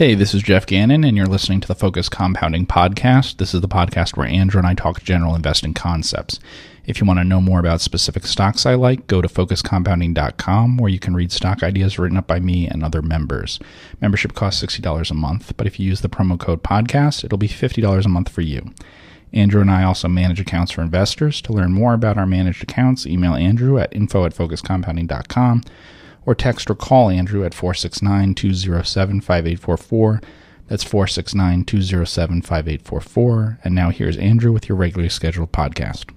Hey, this is Jeff Gannon, and you're listening to the Focus Compounding Podcast. This is the podcast where Andrew and I talk general investing concepts. If you want to know more about specific stocks I like, go to focuscompounding.com where you can read stock ideas written up by me and other members. Membership costs $60 a month, but if you use the promo code podcast, it'll be $50 a month for you. Andrew and I also manage accounts for investors. To learn more about our managed accounts, email Andrew at info at focuscompounding.com or text or call Andrew at 469 207 5844. That's 469 207 5844. And now here's Andrew with your regularly scheduled podcast.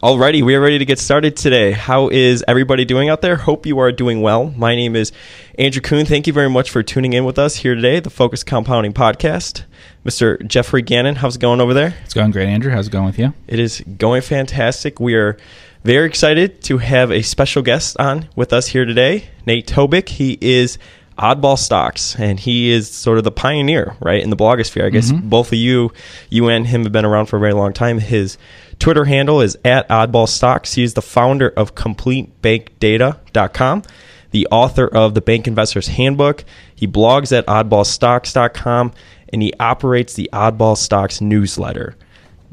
Alrighty, we are ready to get started today. How is everybody doing out there? Hope you are doing well. My name is Andrew Kuhn. Thank you very much for tuning in with us here today, the Focus Compounding Podcast. Mr. Jeffrey Gannon, how's it going over there? It's going great, Andrew. How's it going with you? It is going fantastic. We are very excited to have a special guest on with us here today, Nate Tobik. He is Oddball Stocks, and he is sort of the pioneer, right, in the blogosphere. I guess mm-hmm. both of you, you and him, have been around for a very long time. His Twitter handle is at Oddball Stocks. He is the founder of CompleteBankData.com, the author of the Bank Investor's Handbook. He blogs at OddballStocks.com, and he operates the Oddball Stocks newsletter.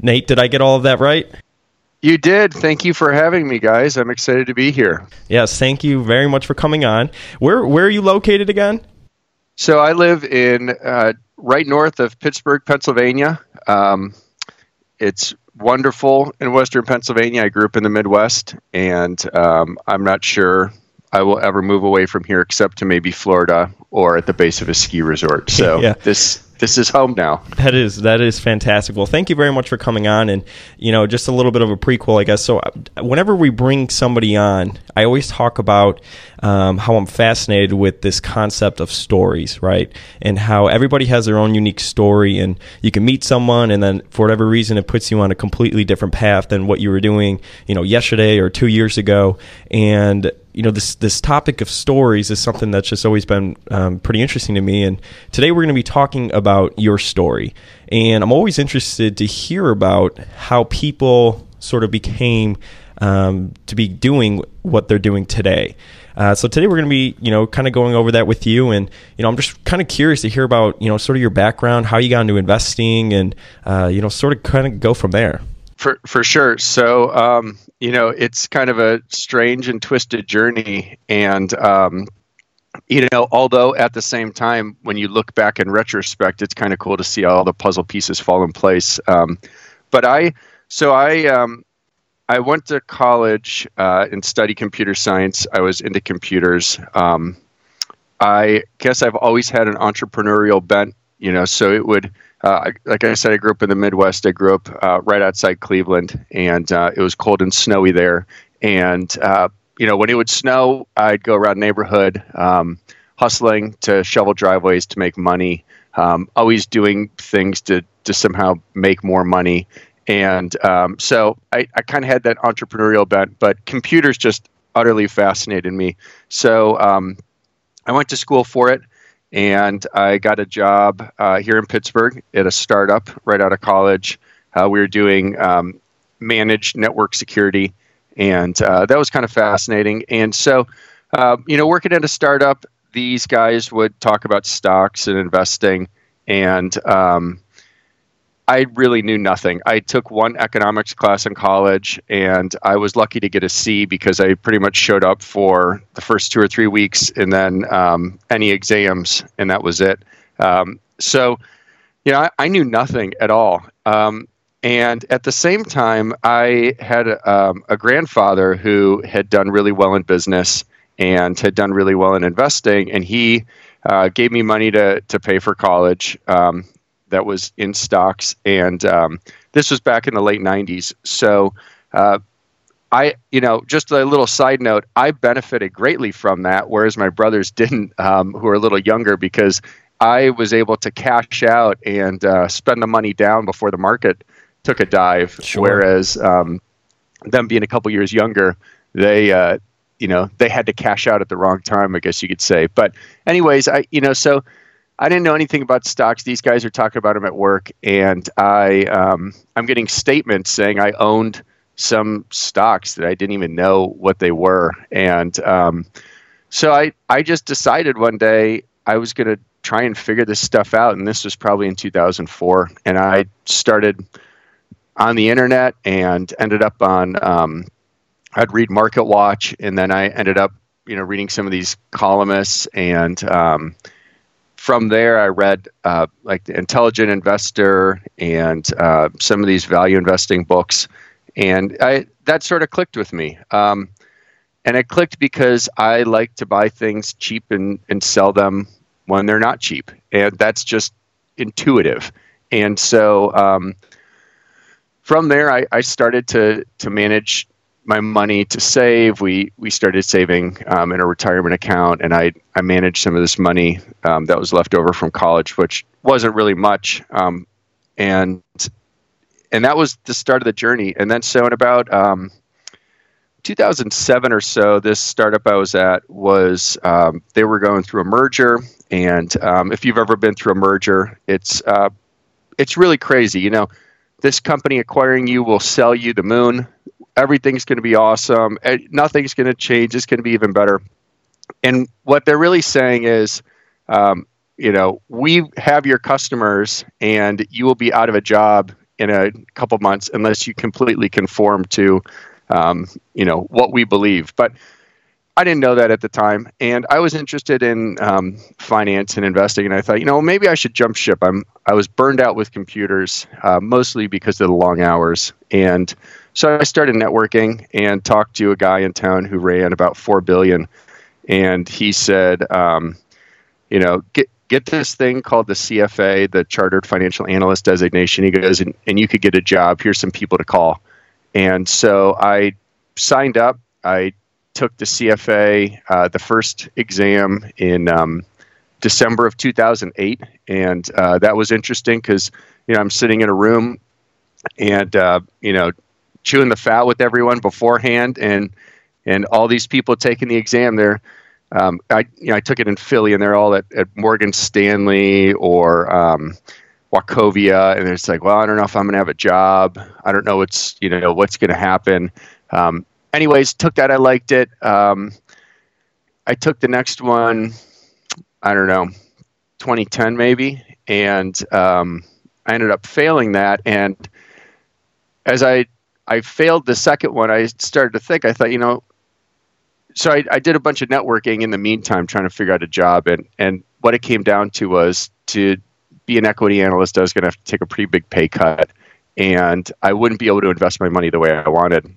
Nate, did I get all of that right? You did. Thank you for having me, guys. I'm excited to be here. Yes, thank you very much for coming on. Where where are you located again? So I live in uh, right north of Pittsburgh, Pennsylvania. Um, it's wonderful in Western Pennsylvania. I grew up in the Midwest, and um, I'm not sure I will ever move away from here, except to maybe Florida or at the base of a ski resort. So yeah. this this is home now. That is that is fantastic. Well, thank you very much for coming on, and you know, just a little bit of a prequel, I guess. So, uh, whenever we bring somebody on, I always talk about um, how I'm fascinated with this concept of stories, right? And how everybody has their own unique story, and you can meet someone, and then for whatever reason, it puts you on a completely different path than what you were doing, you know, yesterday or two years ago, and you know this this topic of stories is something that's just always been um, pretty interesting to me. And today we're going to be talking about your story. And i'm always interested to hear about how people sort of became um, to be doing what they're doing today. Uh, so today we're going to be you know kind of going over that with you. And you know i'm just kind of curious to hear about you know sort of your background how you got into investing and uh, you know sort of kind of go from there for for sure. So um, you know, it's kind of a strange and twisted journey, and um, you know, although at the same time, when you look back in retrospect, it's kind of cool to see all the puzzle pieces fall in place. Um, but I, so I, um, I went to college uh, and studied computer science. I was into computers. Um, I guess I've always had an entrepreneurial bent, you know, so it would uh, like I said, I grew up in the Midwest. I grew up uh, right outside Cleveland, and uh, it was cold and snowy there. And uh, you know, when it would snow, I'd go around neighborhood, um, hustling to shovel driveways to make money. Um, always doing things to to somehow make more money. And um, so I, I kind of had that entrepreneurial bent, but computers just utterly fascinated me. So um, I went to school for it and I got a job uh, here in Pittsburgh at a startup right out of college. Uh, we were doing um, managed network security, and uh, that was kind of fascinating. And so, uh, you know, working at a startup, these guys would talk about stocks and investing, and um, I really knew nothing. I took one economics class in college, and I was lucky to get a C because I pretty much showed up for the first two or three weeks, and then um, any exams, and that was it. Um, so, you know, I, I, knew nothing at all. Um, and at the same time, I had a, um, a, grandfather who had done really well in business and had done really well in investing, and he uh, gave me money to to pay for college. Um, that was in stocks, and um, this was back in the late '90s. So, uh, I, you know, just a little side note, I benefited greatly from that, whereas my brothers didn't, um, who are a little younger, because I was able to cash out and uh, spend the money down before the market took a dive. Sure. Whereas um, them being a couple years younger, they, uh, you know, they had to cash out at the wrong time, I guess you could say. But, anyways, I, you know, so I didn't know anything about stocks. These guys are talking about them at work, and I um, I'm getting statements saying I owned some stocks that I didn't even know what they were, and um, so I I just decided one day I was going to try and figure this stuff out. And this was probably in 2004. And I started on the internet and ended up on, um, I'd read Market Watch, and then I ended up, you know, reading some of these columnists. And um, from there, I read uh, like the Intelligent Investor and uh, some of these value investing books. And I, that sort of clicked with me. Um, and it clicked because I like to buy things cheap and, and sell them when they're not cheap, and that's just intuitive. And so um, from there, I, I, started to to manage my money to save. We we started saving um, in a retirement account, and I I managed some of this money um, that was left over from college, which wasn't really much, um, and and that was the start of the journey. And then so in about um, 2007 or so, this startup I was at was um, they were going through a merger, and um, if you've ever been through a merger, it's uh, it's really crazy. You know, this company acquiring you will sell you the moon. Everything's going to be awesome. Eh, nothing's going to change. It's going to be even better. And what they're really saying is, um, you know, we have your customers, and you will be out of a job in a couple months unless you completely conform to um, you know what we believe. But I didn't know that at the time, and I was interested in um, finance and investing, and I thought, you know, maybe I should jump ship. I'm I was burned out with computers, uh, mostly because of the long hours, and so I started networking and talked to a guy in town who ran about four billion, and he said, um, you know, get get this thing called the CFA, the Chartered Financial Analyst designation. He goes, and, and you could get a job. Here's some people to call. And so I signed up. I took the CFA, uh, the first exam in um, December of 2008, and uh, that was interesting because you know I'm sitting in a room and uh, you know chewing the fat with everyone beforehand, and and all these people taking the exam. They're um, I you know I took it in Philly, and they're all at, at Morgan Stanley or um, Wachovia, and it's like, well, I don't know if I'm going to have a job. I don't know what's you know what's going to happen. Um, anyways, took that. I liked it. Um, I took the next one. I don't know, 2010 maybe, and um, I ended up failing that. And as I I failed the second one, I started to think. I thought, you know, so I, I did a bunch of networking in the meantime, trying to figure out a job, and and what it came down to was to be an equity analyst, I was going to have to take a pretty big pay cut, and I wouldn't be able to invest my money the way I wanted.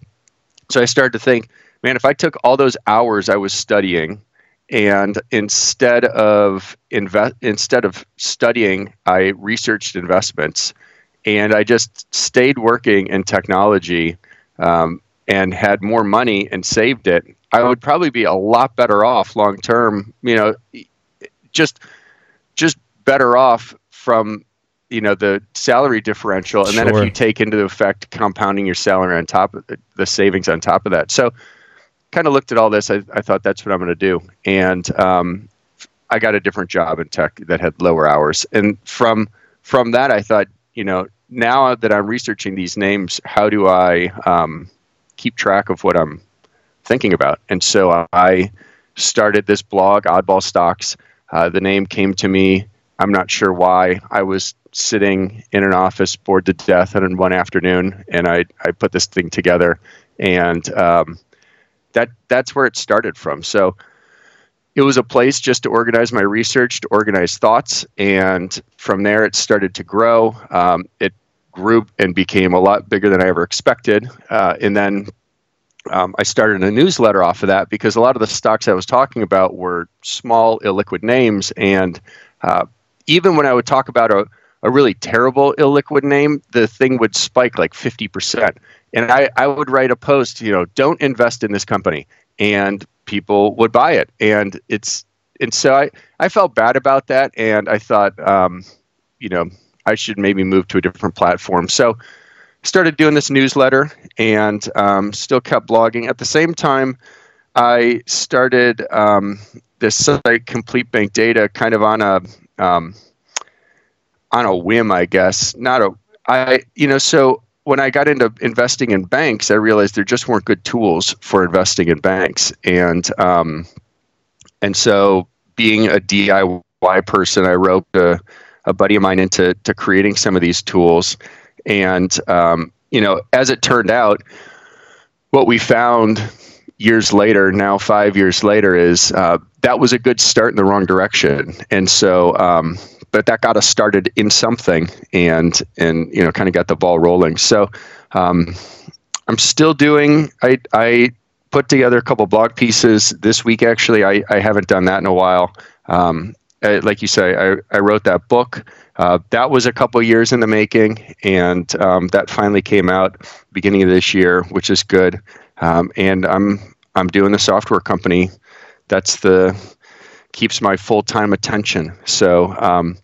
So I started to think, man, if I took all those hours I was studying, and instead of instead of studying, I researched investments, and I just stayed working in technology. Um, and had more money and saved it, I would probably be a lot better off long term. You know, just just better off from you know the salary differential, and sure. then if you take into effect compounding your salary on top of the, the savings on top of that. So, kind of looked at all this. I, I thought that's what I'm going to do, and um, I got a different job in tech that had lower hours. And from from that, I thought, you know, now that I'm researching these names, how do I um, keep track of what I'm thinking about? And so I started this blog, Oddball Stocks. Uh, the name came to me I'm not sure why. I was sitting in an office bored to death on one afternoon, and I, I put this thing together, and um, that that's where it started from. So it was a place just to organize my research, to organize thoughts, and from there it started to grow. Um, it grew and became a lot bigger than I ever expected, uh, and then um, I started a newsletter off of that because a lot of the stocks I was talking about were small, illiquid names, and uh, even when I would talk about a, a really terrible illiquid name, the thing would spike like 50%. And I, I would write a post, you know, don't invest in this company. And people would buy it. And it's, and so I, I felt bad about that. And I thought, um, you know, I should maybe move to a different platform. So started doing this newsletter and um, still kept blogging. At the same time, I started um, this site, Complete Bank Data, kind of on a um, on a whim, I guess. Not a I you know so when I got into investing in banks, I realized there just weren't good tools for investing in banks, and um, and so being a DIY person. I wrote a, a buddy of mine into to creating some of these tools, and um, you know, as it turned out, what we found years later, now five years later, is uh, that was a good start in the wrong direction, and so. Um, but that got us started in something, and and you know, kind of got the ball rolling. So, um, I'm still doing. I I put together a couple blog pieces this week. Actually, I, I haven't done that in a while. Um, I, like you say, I, I wrote that book. Uh, that was a couple years in the making, and um, that finally came out beginning of this year, which is good. Um, and I'm I'm doing the software company. That's the keeps my full time attention. So, um,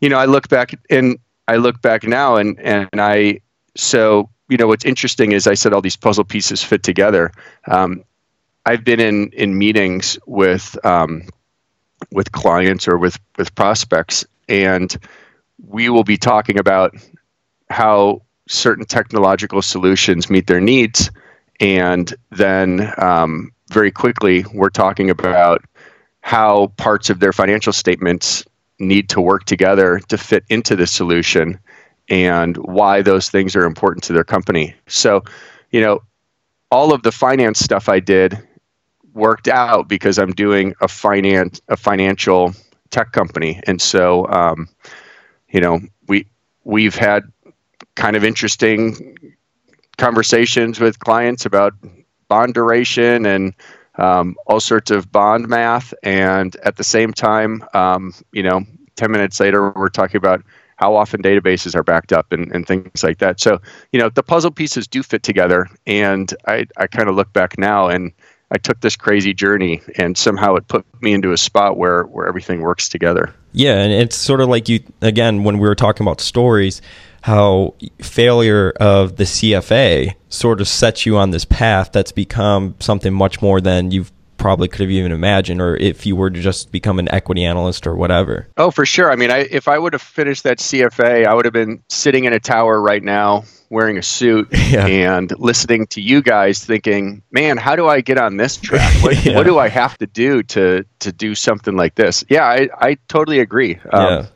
you know, I look back and I look back now, and and I so you know what's interesting is I said all these puzzle pieces fit together. Um, I've been in in meetings with um, with clients or with with prospects, and we will be talking about how certain technological solutions meet their needs, and then um, very quickly we're talking about how parts of their financial statements need to work together to fit into the solution and why those things are important to their company. So, you know, all of the finance stuff I did worked out because I'm doing a finance a financial tech company, and so um, you know we we've had kind of interesting conversations with clients about bond duration and um, all sorts of bond math, and at the same time, um, you know, ten minutes later, we're talking about how often databases are backed up and, and things like that. So, you know, the puzzle pieces do fit together. And I, I kind of look back now and I took this crazy journey and somehow it put me into a spot where, where everything works together. Yeah. And it's sort of like you, again, when we were talking about stories, how failure of the CFA sort of sets you on this path that's become something much more than you've probably could have even imagined, or if you were to just become an equity analyst or whatever. Oh, for sure. I mean, I, if I would have finished that CFA, I would have been sitting in a tower right now wearing a suit yeah. and listening to you guys thinking, man, how do I get on this track? What, yeah. what, do I have to do to to do something like this? Yeah, I, I totally agree. Um, yeah.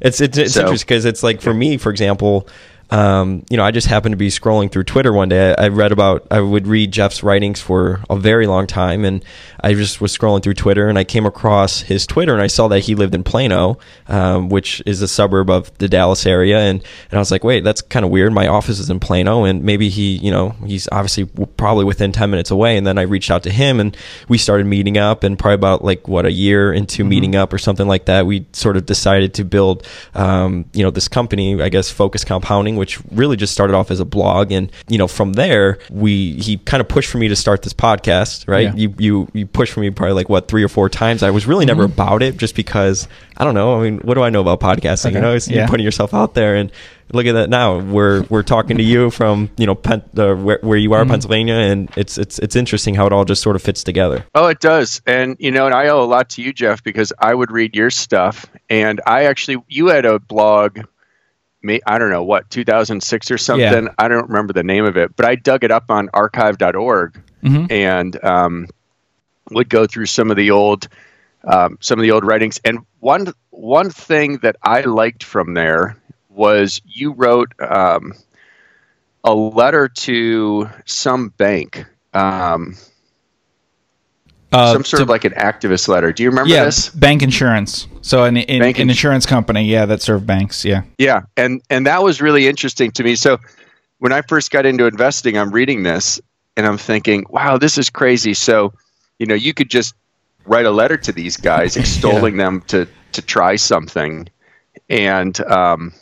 It's it's, it's so, interesting because it's like for me, for example, um, you know, I just happened to be scrolling through Twitter one day. I, I, read about, I would read Jeff's writings for a very long time, and I just was scrolling through Twitter, and I came across his Twitter, and I saw that he lived in Plano, um, which is a suburb of the Dallas area, and and I was like, wait, that's kind of weird. My office is in Plano, and maybe he, you know, he's obviously probably within ten minutes away. And then I reached out to him, and we started meeting up, and probably about like what a year into mm-hmm. meeting up or something like that, we sort of decided to build, um, you know, this company, I guess, Focus Compounding which really just started off as a blog. And, you know, from there, we, he kind of pushed for me to start this podcast, right? Yeah. You, you, you pushed for me probably like what, three or four times. I was really never mm-hmm. about it just because I don't know. I mean, what do I know about podcasting? Okay. You know, it's yeah. putting yourself out there and, look at that now. We're we're talking to you from you know Pen, uh, where, where you are, mm-hmm. Pennsylvania, and it's it's it's interesting how it all just sort of fits together. Oh, it does, and you know, and I owe a lot to you, Jeff, because I would read your stuff, and I actually you had a blog I don't know what 2006 or something. Yeah. I don't remember the name of it, but I dug it up on archive.org mm-hmm. and um, would go through some of the old um, some of the old writings. And one one thing that I liked from there was you wrote um, a letter to some bank. Um, uh, Some sort to, of like an activist letter. Do you remember yeah, this? Bank insurance. So an, an, bank an insurance company, yeah, that served banks. Yeah. Yeah, and and that was really interesting to me. So when I first got into investing, I'm reading this and I'm thinking, wow, this is crazy. So you know, you could just write a letter to these guys extolling yeah. them to to try something, and um,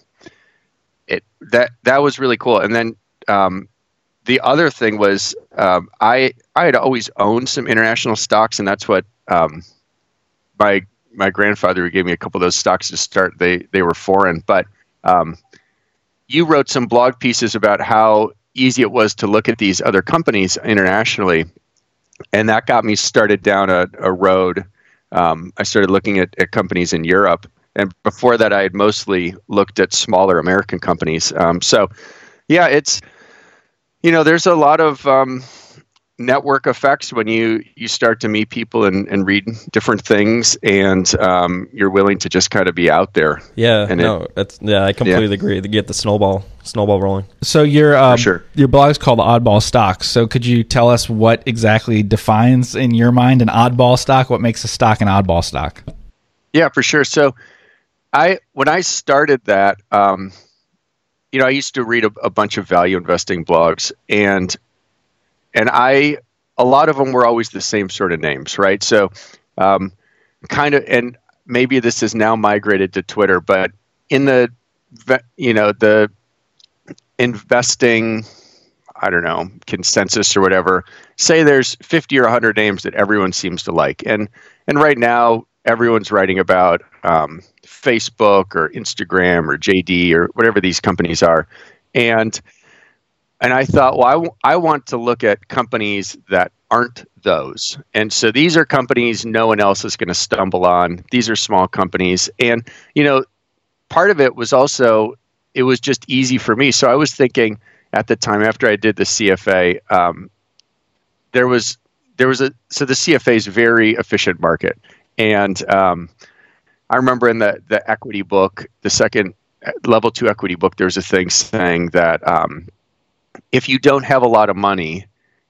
it that that was really cool. And then um, the other thing was um, I I had always owned some international stocks, and that's what um, my my grandfather gave me a couple of those stocks to start. They they were foreign, but um, you wrote some blog pieces about how easy it was to look at these other companies internationally, and that got me started down a, a road. Um, I started looking at, at companies in Europe, and before that, I had mostly looked at smaller American companies. Um, so, yeah, it's you know, there's a lot of um, network effects when you you start to meet people and, and read different things and um, you're willing to just kind of be out there Yeah, And no, that's yeah, I completely agree. To get the snowball snowball rolling. So your uh, sure. your blog is called Oddball Stocks. So could you tell us what exactly defines in your mind an oddball stock? What makes a stock an oddball stock? Yeah, for sure. So, I when I started that, um, you know, I used to read a, a bunch of value investing blogs, and and I a lot of them were always the same sort of names, right? So, um, kind of, and maybe this is now migrated to Twitter, but in the you know the investing I don't know, consensus or whatever, say there's 50 or 100 names that everyone seems to like. And and right now everyone's writing about um, Facebook or Instagram or JD or whatever these companies are. And and I thought, well, I, w- I want to look at companies that aren't those. And so these are companies no one else is going to stumble on. These are small companies. And, you know, part of it was also, it was just easy for me. So I was thinking at the time after I did the CFA, um, there was, there was a, so the CFA is very efficient market. And um, I remember in the, the equity book, the second level two equity book, there's a thing saying that, um, if you don't have a lot of money,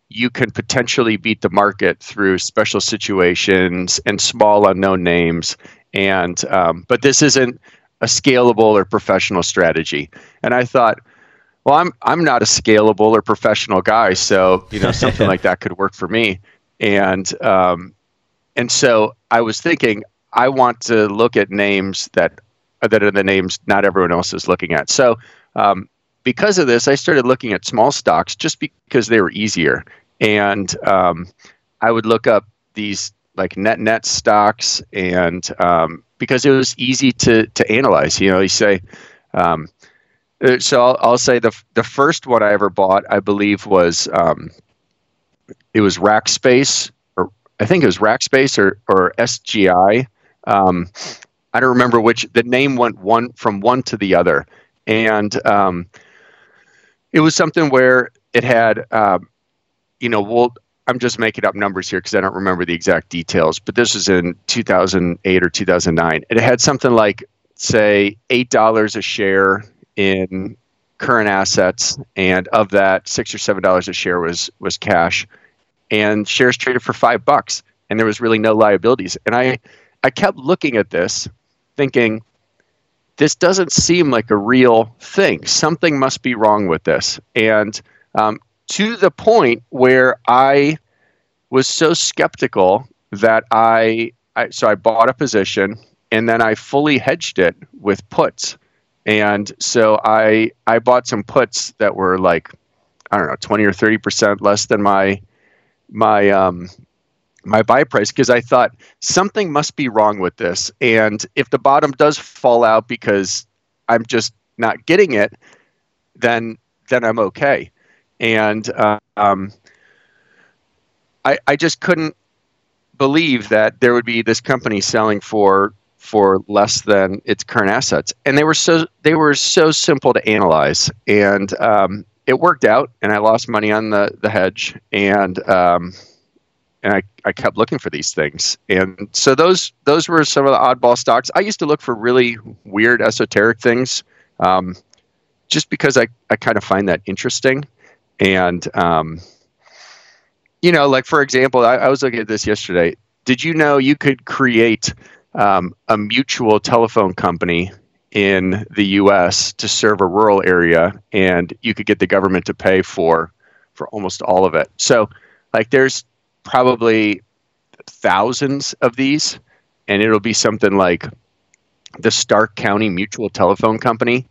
you can potentially beat the market through special situations and small unknown names. And um, but this isn't a scalable or professional strategy. And I thought, well, I'm I'm not a scalable or professional guy, so you know something like that could work for me. And um, and so I was thinking, I want to look at names that that are the names not everyone else is looking at. So um, because of this, I started looking at small stocks just because they were easier. And um, I would look up these like net net stocks, and um, because it was easy to to analyze. You know, you say. Um, uh, so I'll, I'll say the the first one I ever bought, I believe, was um, it was Rackspace, or I think it was Rackspace or or SGI. Um, I don't remember which. The name went one from one to the other, and um, it was something where it had, um, you know, well, I'm just making up numbers here because I don't remember the exact details, but this was in 2008 or 2009. It had something like, say, eight dollars a share in current assets, and of that, six or seven dollars a share was was cash, and shares traded for five bucks, and there was really no liabilities. And I, I kept looking at this, thinking, this doesn't seem like a real thing. Something must be wrong with this. And um, to the point where I was so skeptical that I, I, so I bought a position and then I fully hedged it with puts. And so I I bought some puts that were like I don't know 20 or 30 percent less than my my um, my buy price because I thought something must be wrong with this. And if the bottom does fall out because I'm just not getting it, then then I'm okay. And uh, um, I I just couldn't believe that there would be this company selling for for less than its current assets, and they were so they were so simple to analyze, and um, it worked out. And I lost money on the the hedge, and um, and I, I kept looking for these things. And so those those were some of the oddball stocks. I used to look for really weird esoteric things, um, just because I, I kind of find that interesting. And um, you know, like for example, I, I was looking at this yesterday. Did you know you could create um, a mutual telephone company in the U.S. to serve a rural area, and you could get the government to pay for for almost all of it. So, like, there's probably thousands of these, and it'll be something like the Stark County Mutual Telephone Company,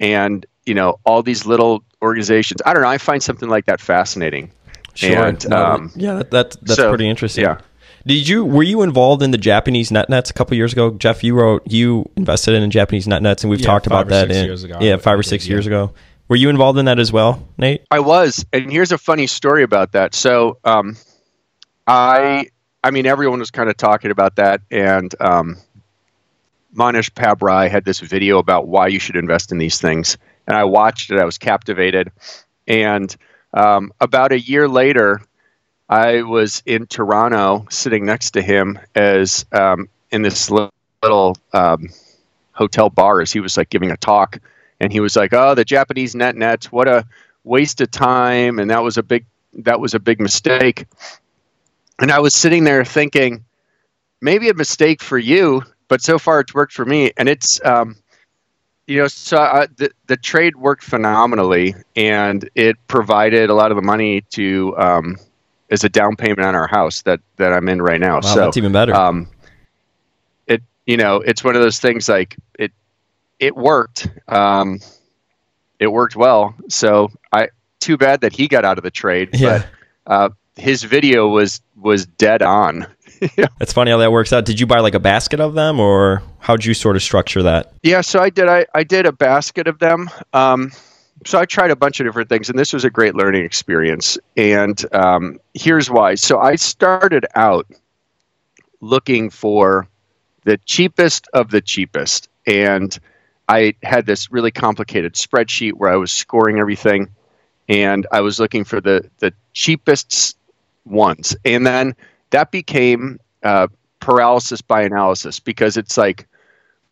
and you know all these little organizations. I don't know. I find something like that fascinating. Sure. And, No, um, yeah, that, that that's so, pretty interesting. yeah. Did you were you involved in the Japanese net nets a couple years ago? Jeff, you wrote you invested in Japanese net nets, and we've Yeah, talked about that in ago. yeah five I or did, six yeah. years ago. Were you involved in that as well, Nate? I was, and here's a funny story about that. So, um, I, I mean, everyone was kind of talking about that, and um, Mohnish Pabrai had this video about why you should invest in these things, and I watched it. I was captivated, and um, about a year later, I was in Toronto, sitting next to him as um, in this little um, hotel bar as he was like giving a talk, and he was like, "Oh, the Japanese net nets, what a waste of time, and that was a big that was a big mistake." And I was sitting there thinking, maybe a mistake for you, but so far it's worked for me, and it's. Um, you know, so uh, the the trade worked phenomenally, and it provided a lot of the money to um, as a down payment on our house that that I'm in right now. Wow, so that's even better. Um, it you know it's one of those things like it it worked. Um, it worked well. So I too bad that he got out of the trade. Yeah. But uh, his video was was dead on. That's funny how that works out. Did you buy like a basket of them, or how'd you sort of structure that? Yeah, so I did. I, I did a basket of them. Um, so I tried a bunch of different things, and this was a great learning experience. And um, here's why. So I started out looking for the cheapest of the cheapest, and I had this really complicated spreadsheet where I was scoring everything, and I was looking for the the cheapest ones, and then that became uh, paralysis by analysis because it's like,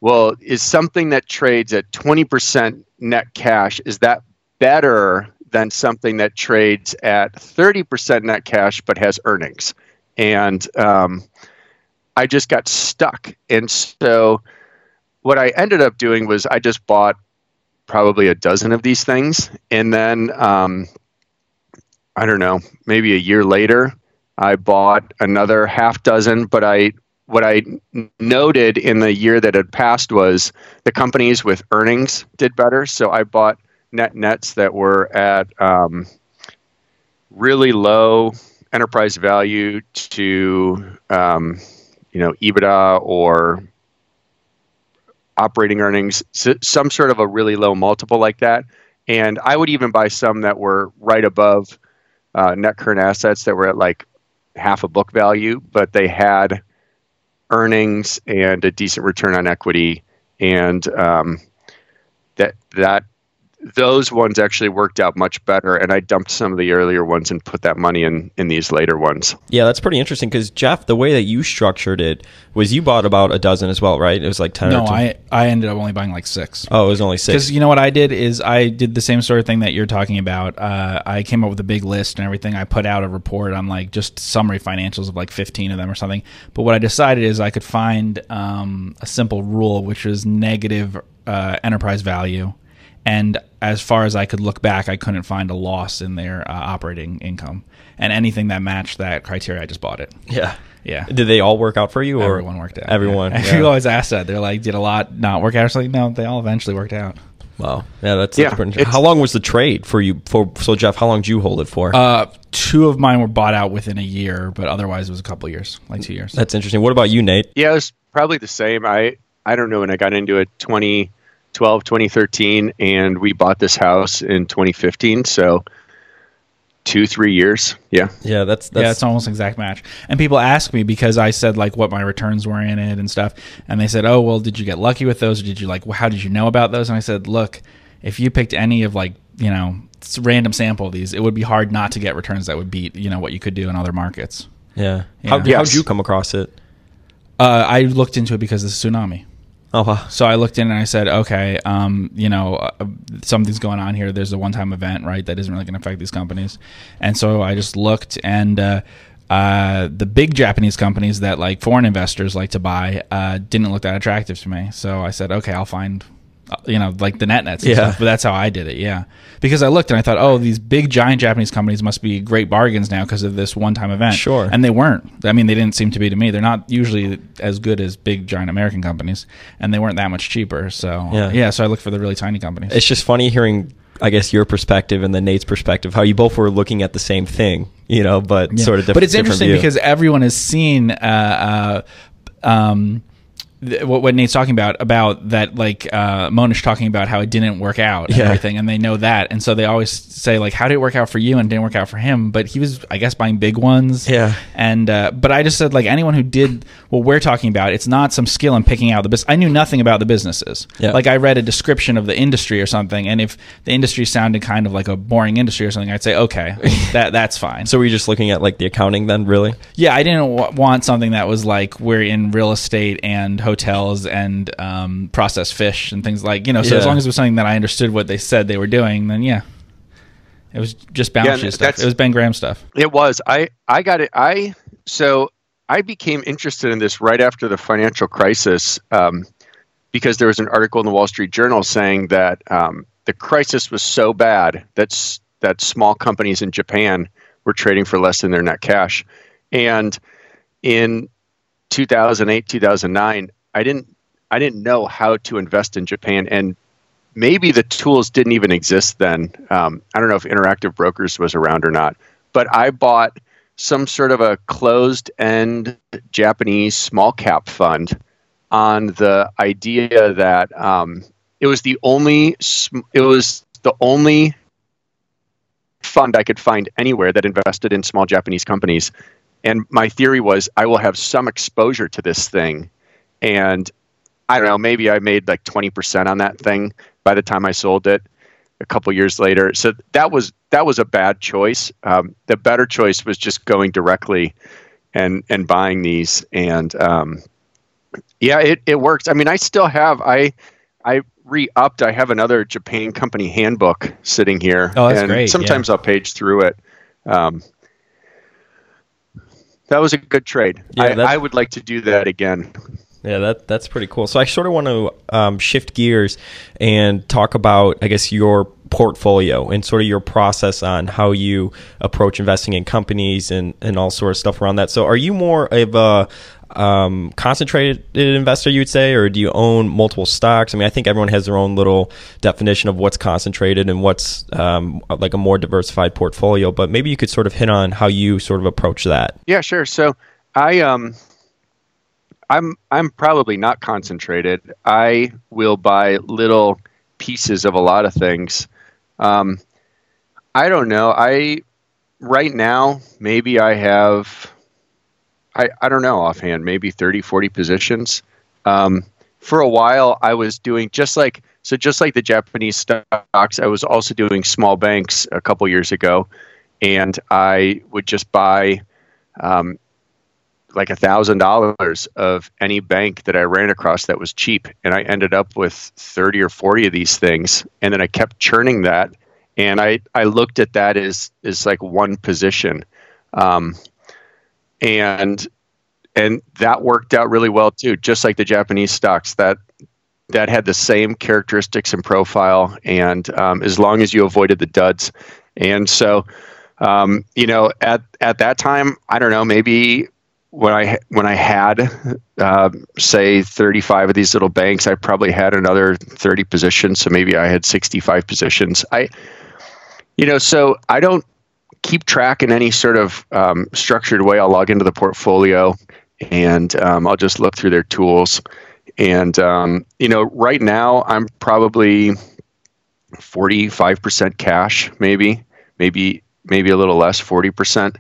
well, is something that trades at 20% net cash, is that better than something that trades at 30% net cash but has earnings? And um, I just got stuck. And so what I ended up doing was I just bought probably a dozen of these things. And then, um, I don't know, maybe a year later, I bought another half dozen, but I what I noted in the year that had passed was the companies with earnings did better. So I bought net nets that were at um, really low enterprise value to um, you know EBITDA or operating earnings, some sort of a really low multiple like that. And I would even buy some that were right above uh, net current assets that were at like half a book value, but they had earnings and a decent return on equity, and um, that that those ones actually worked out much better and i dumped some of the earlier ones and put that money in in these later ones. Yeah that's pretty interesting because jeff the way that you structured it was you bought about a dozen as well right? It was like 10 no i i ended up only buying like six. Oh it was only six. Because you know what i did is i did the same sort of thing that you're talking about. Uh, i came up with a big list and everything. I put out a report on like just summary financials of like 15 of them or something. But what i decided is i could find um, a simple rule which was negative uh, enterprise value and as far as I could look back, I couldn't find a loss in their uh, operating income, and anything that matched that criteria, I just bought it. Yeah, yeah. Did they all work out for you? Or everyone worked out. Everyone. Yeah. Yeah. People always ask that. They're like, "Did a lot not work out?" I was like, "No, they all eventually worked out." Wow. Yeah, that's, Yeah, that's How long was the trade for you? For so Jeff, how long did you hold it for? Uh, two of mine were bought out within a year, but otherwise it was a couple years, like two years. that's interesting. What about you, Nate? yeah it was probably the same i i don't know when i got into it 2012 2013 and we bought this house in 2015 so two three years yeah Yeah, that's that's yeah, it's almost exact match. And people ask me because I said like what my returns were in it and stuff, and they said, "Oh, well, did you get lucky with those, or did you like how did you know about those?" And I said, "Look, if you picked any of like you know random sample of these, it would be hard not to get returns that would beat you know what you could do in other markets." yeah. Yeah. How, how'd Yes. you come across it? Uh, I looked into it because of the tsunami. Oh, wow. So I looked in and I said, okay, um, you know, uh, something's going on here. There's a one-time event, right? That isn't really going to affect these companies. And so I just looked, and uh, uh, the big Japanese companies that like foreign investors like to buy uh, didn't look that attractive to me. So I said, okay, I'll find, you know, like the net nets. Yeah. stuff. But that's how I did it. Yeah, because I looked and I thought, oh, these big giant Japanese companies must be great bargains now because of this one-time event. Sure. And they weren't. I mean, they didn't seem to be to me. They're not usually as good as big giant American companies, and they weren't that much cheaper. So Yeah. yeah, so I looked for the really tiny companies. It's just funny hearing, I guess, your perspective and then Nate's perspective, how you both were looking at the same thing, you know, but Yeah. sort of different. But it's different interesting view. because everyone has seen uh, uh, um, th- what, what Nate's talking about about that like uh, Mohnish talking about how it didn't work out and Yeah. everything, and they know that, and so they always say like, "How did it work out for you?" and it didn't work out for him, but he was, I guess, buying big ones. Yeah. And uh, but I just said like anyone who did what we're talking about, it's not some skill in picking out the business. I knew nothing about the businesses. Yeah. Like I read a description of the industry or something, and if the industry sounded kind of like a boring industry or something, I'd say okay, that that's fine. So were you just looking at like the accounting then, really? Yeah, I didn't w- want something that was like we're in real estate and hotels and um, processed fish and things like you know. So as long as it was something that I understood what they said they were doing, then yeah, it was just balance Yeah, stuff. It was Ben Graham stuff. It was. I I got it. I so I became interested in this right after the financial crisis um, because there was an article in the Wall Street Journal saying that um, the crisis was so bad that that small companies in Japan were trading for less than their net cash, and in 2008 2009 I didn't I didn't know how to invest in Japan and maybe the tools didn't even exist then. Um, I don't know if Interactive Brokers was around or not, but I bought some sort of a closed end Japanese small cap fund on the idea that um, it was the only it was the only fund I could find anywhere that invested in small Japanese companies. And my theory was I will have some exposure to this thing. And I don't know, maybe I made like 20% on that thing by the time I sold it a couple years later. So that was that was a bad choice. Um, the better choice was just going directly and and buying these. And um, yeah, it, it works. I mean, I still have I I re-upped. I have another Japan company handbook sitting here. Oh, that's and great, Sometimes I'll page through it. Um, that was a good trade. Yeah, I, I would like to do that again. Yeah, that that's pretty cool. So I sort of want to um, shift gears and talk about, I guess, your portfolio and sort of your process on how you approach investing in companies and and all sort of stuff around that. So are you more of a um, concentrated investor, you would say, or do you own multiple stocks? I mean, I think everyone has their own little definition of what's concentrated and what's um, like a more diversified portfolio. But maybe you could sort of hit on how you sort of approach that. Yeah, sure. So I um I'm I'm probably not concentrated. I will buy little pieces of a lot of things. Um I don't know. I right now maybe I have I I don't know offhand, maybe 30 40 positions. Um for a while I was doing just like so just like the Japanese stocks, I was also doing small banks a couple years ago and I would just buy um, like a thousand dollars of any bank that I ran across that was cheap, and I ended up with thirty or forty of these things, and then I kept churning that, and I I looked at that as as like one position, um, and and that worked out really well too, just like the Japanese stocks. That that had the same characteristics and profile, and um, as long as you avoided the duds, and so um, you know, at at that time, I don't know, maybe when I when I had uh, say 35 of these little banks, I probably had another 30 positions, so maybe I had 65 positions. I, you know, so I don't keep track in any sort of um, structured way. I'll log into the portfolio and um, I'll just look through their tools. And um, you know, right now I'm probably 45% cash, maybe, maybe maybe a little less, 40%.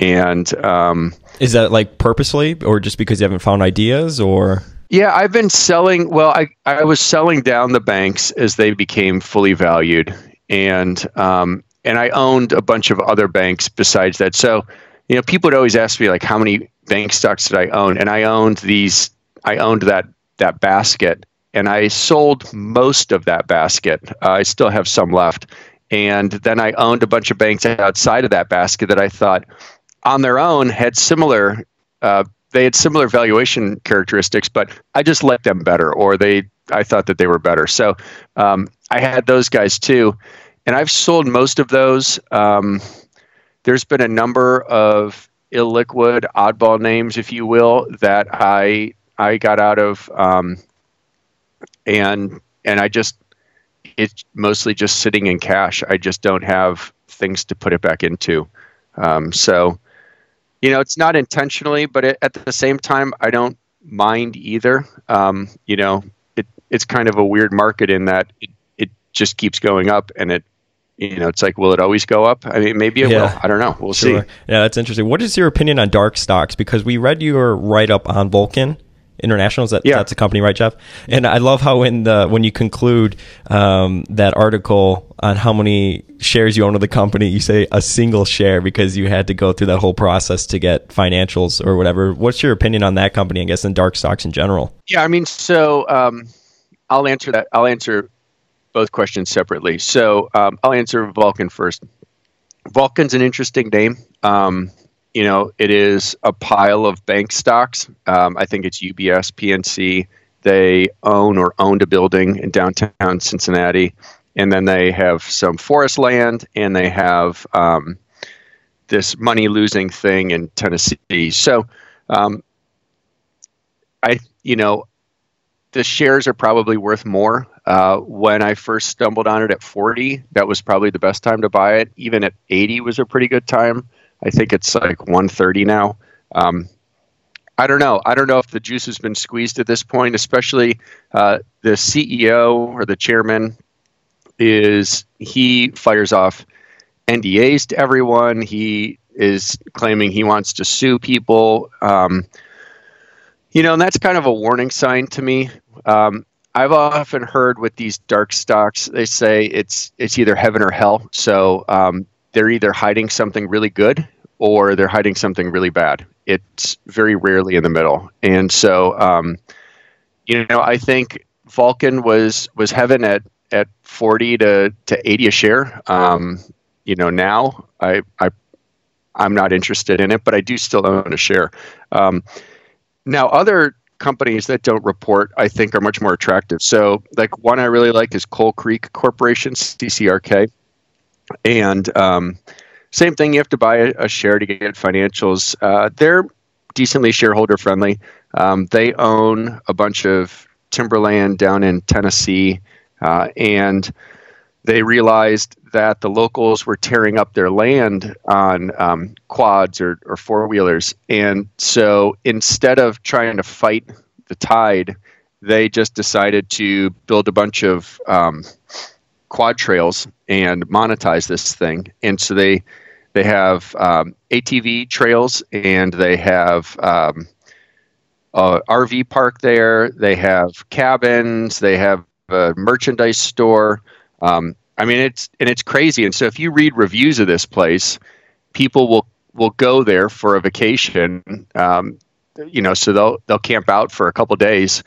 And um, Is that like purposely, or just because you haven't found ideas, or yeah, I've been selling. Well, I, I was selling down the banks as they became fully valued. And, um, and I owned a bunch of other banks besides that. So, you know, people would always ask me like, how many bank stocks did I own? And I owned these, I owned that, that basket and I sold most of that basket. Uh, I still have some left. And then I owned a bunch of banks outside of that basket that I thought on their own had similar uh, they had similar valuation characteristics, but I just liked them better, or they I thought that they were better. So um, I had those guys too, and I've sold most of those. Um, there's been a number of illiquid oddball names, if you will, that I I got out of, um, and and I just it's mostly just sitting in cash. I just don't have things to put it back into. Um, so, you know, it's not intentionally, but it, at the same time, I don't mind either. Um, you know, it it's kind of a weird market in that it, it just keeps going up and it you know, it's like, will it always go up? I mean, maybe it yeah. will. I don't know. We'll sure. see. Yeah, that's interesting. What is your opinion on dark stocks? Because we read your write up on Vulcan International. Is that yeah. that's a company, right, Jeff? And I love how in the when you conclude um, that article on how many shares you own of the company, you say a single share because you had to go through that whole process to get financials or whatever. What's your opinion on that company? I guess and dark stocks in general. Yeah, I mean, so um, I'll answer that. I'll answer both questions separately. So um, I'll answer Vulcan first. Vulcan's an interesting name. Um, you know, it is a pile of bank stocks. Um, I think it's UBS, PNC. They own or owned a building in downtown Cincinnati, and then they have some forest land, and they have um, this money losing thing in Tennessee. So, um, I, you know, the shares are probably worth more. Uh, when I first stumbled on it at 40, that was probably the best time to buy it. Even at 80 was a pretty good time. I think it's like 130 now. Um, I don't know. I don't know if the juice has been squeezed at this point, especially uh, the CEO or the chairman is he fires off NDAs to everyone. He is claiming he wants to sue people. Um, you know, and that's kind of a warning sign to me. Um, I've often heard with these dark stocks, they say it's it's either heaven or hell. So um, they're either hiding something really good or they're hiding something really bad. It's very rarely in the middle. And so, um, you know, I think Vulcan was was heaven at at 40 to, to 80 a share. Um, you know, now I, I I'm not interested in it, but I do still own a share. Um, now, other companies that don't report, I think, are much more attractive. So, like one I really like is Coal Creek Corporation, CCRK, and um, same thing. You have to buy a, a share to get financials. Uh, they're decently shareholder friendly. Um, they own a bunch of timberland down in Tennessee, uh, and they realized that the locals were tearing up their land on um, quads or, or four wheelers. And so instead of trying to fight the tide, they just decided to build a bunch of um, quad trails and monetize this thing. And so they they have um, ATV trails and they have um, a RV park there. They have cabins. They have a merchandise store. Um, I mean, it's and it's crazy. And so, if you read reviews of this place, people will will go there for a vacation. Um, you know, so they'll they'll camp out for a couple days.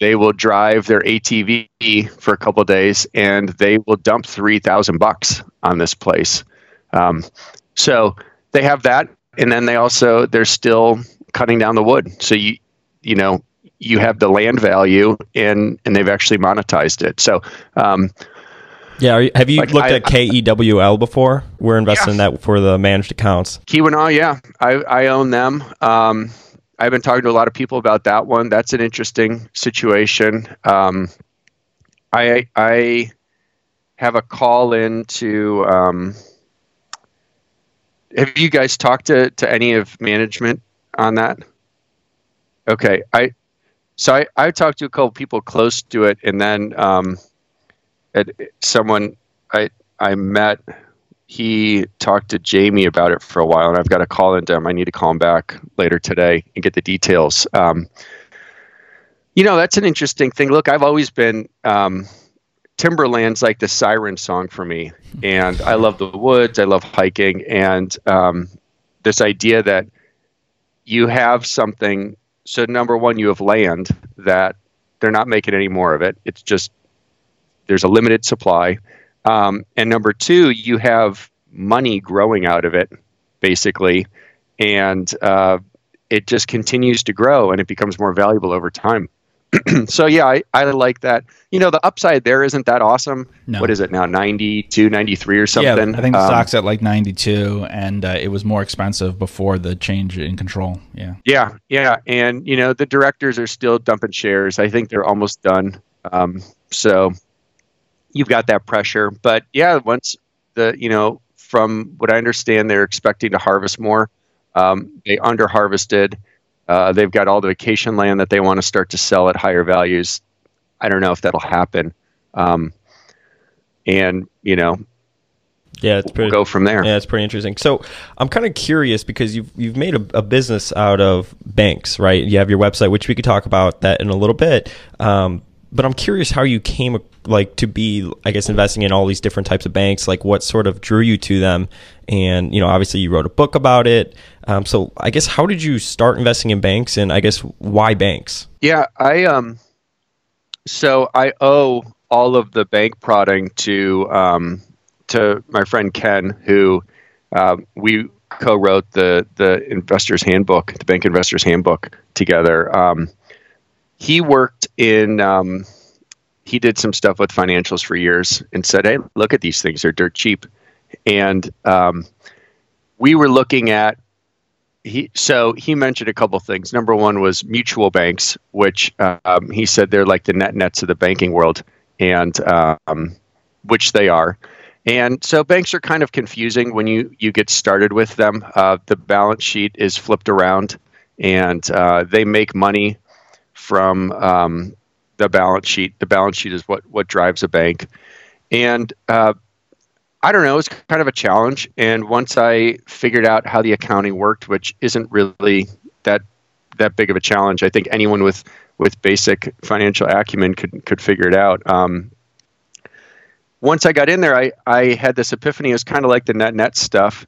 They will drive their ATV for a couple days, and they will dump three thousand bucks on this place. Um, so they have that, and then they also they're still cutting down the wood. So you you know you have the land value, and and they've actually monetized it. So um, yeah, you, have you like looked I, at KEWL before? We're investing yeah. in that for the managed accounts. Keweenaw, yeah, I, I own them. Um, I've been talking to a lot of people about that one. That's an interesting situation. Um, I I have a call in to. Um, have you guys talked to, to any of management on that? Okay, I so I I talked to a couple people close to it, and then um, someone I I met, he talked to Jamie about it for a while, and I've got to call into him. I need to call him back later today and get the details. Um, you know, that's an interesting thing. Look, I've always been um, Timberland's like the siren song for me, and I love the woods. I love hiking, and um, this idea that you have something. So number one, you have land that they're not making any more of it. It's just there's a limited supply. Um, and number two, you have money growing out of it, basically, and uh, it just continues to grow and it becomes more valuable over time. so yeah, I, I like that. You know, the upside there isn't that awesome. No. What is it now? 92, 93 or something? Yeah, I think the um, stock's at like 92 and uh, it was more expensive before the change in control. Yeah. Yeah. Yeah. And, you know, the directors are still dumping shares. I think they're almost done. Um, so you've got that pressure. But yeah, once the you know from what I understand, they're expecting to harvest more. Um, they under harvested, Uh, they've got all the vacation land that they want to start to sell at higher values. I don't know if that'll happen. Um, and you know, yeah, it's pretty, we'll go from there. Yeah, it's pretty interesting. So I'm kind of curious because you've you've made a, a, business out of banks, right? You have your website, which we could talk about that in a little bit. Um, but I'm curious how you came like to be, I guess, investing in all these different types of banks. Like, what sort of drew you to them? And you know, obviously, you wrote a book about it. Um, so, I guess, how did you start investing in banks? And I guess, why banks? Yeah, I um, so I owe all of the bank prodding to um, to my friend Ken, who uh, we co-wrote the the Investors Handbook, the Bank Investors Handbook together. Um, he worked in um, he did some stuff with financials for years and said, "Hey, look at these things; they're dirt cheap." And um, we were looking at he. So he mentioned a couple things. Number one was mutual banks, which um, he said they're like the net nets of the banking world, and um, which they are. And so banks are kind of confusing when you you get started with them. Uh, the balance sheet is flipped around, and uh, they make money from um, the balance sheet. The balance sheet is what what drives a bank, and uh, I don't know. It's kind of a challenge. And once I figured out how the accounting worked, which isn't really that that big of a challenge, I think anyone with with basic financial acumen could could figure it out. Um, once I got in there, I, I had this epiphany. It was kind of like the net net stuff,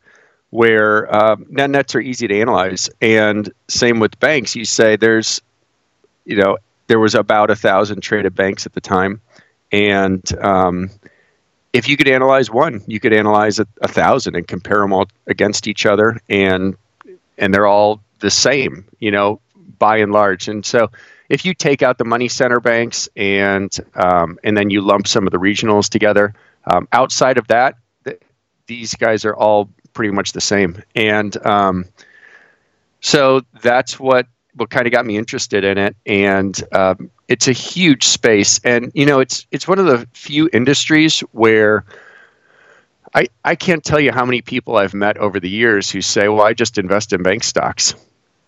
where uh, net nets are easy to analyze, and same with banks. You say there's you know, there was about a thousand traded banks at the time, and um, if you could analyze one, you could analyze a, a, thousand and compare them all against each other, and and they're all the same, you know, by and large. And so, if you take out the money center banks and um, and then you lump some of the regionals together, um, outside of that, th- these guys are all pretty much the same. And um, so that's what what kind of got me interested in it, and um, it's a huge space. And you know, it's it's one of the few industries where I I can't tell you how many people I've met over the years who say, "Well, I just invest in bank stocks,"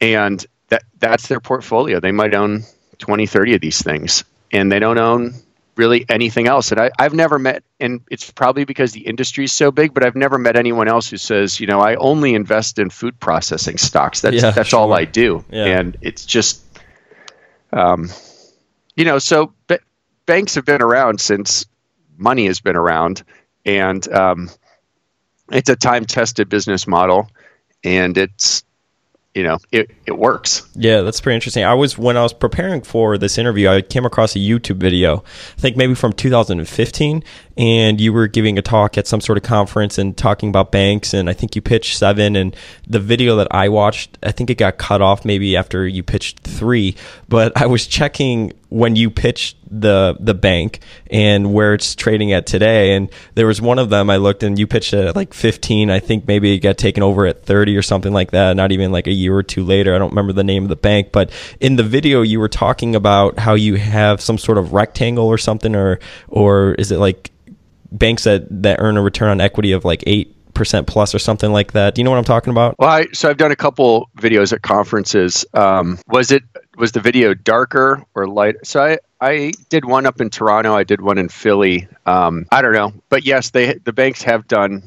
and that that's their portfolio. They might own 20, 30 of these things, and they don't own really anything else. And I, I've never met, and it's probably because the industry is so big, but I've never met anyone else who says, you know, I only invest in food processing stocks. That's yeah, that's sure. all I do, yeah. and it's just, um, you know, so b- banks have been around since money has been around, and um, it's a time tested business model, and it's you know it, it works. Yeah that's pretty interesting. I was when i was preparing for this interview i came across a youtube video i think maybe from 2015 and you were giving a talk at some sort of conference and talking about banks and i think you pitched seven and the video that i watched i think it got cut off maybe after you pitched three but i was checking when you pitched the the bank and where it's trading at today. And there was one of them I looked and you pitched it at like 15. I think maybe it got taken over at 30 or something like that. Not even like a year or two later. I don't remember the name of the bank, but in the video you were talking about how you have some sort of rectangle or something, or or is it like banks that that earn a return on equity of like eight percent plus or something like that. Do you know what I'm talking about? Well, I, so I've done a couple videos at conferences. Um, was it was the video darker or light? So I I did one up in Toronto. I did one in Philly. Um, I don't know, but yes, they the banks have done.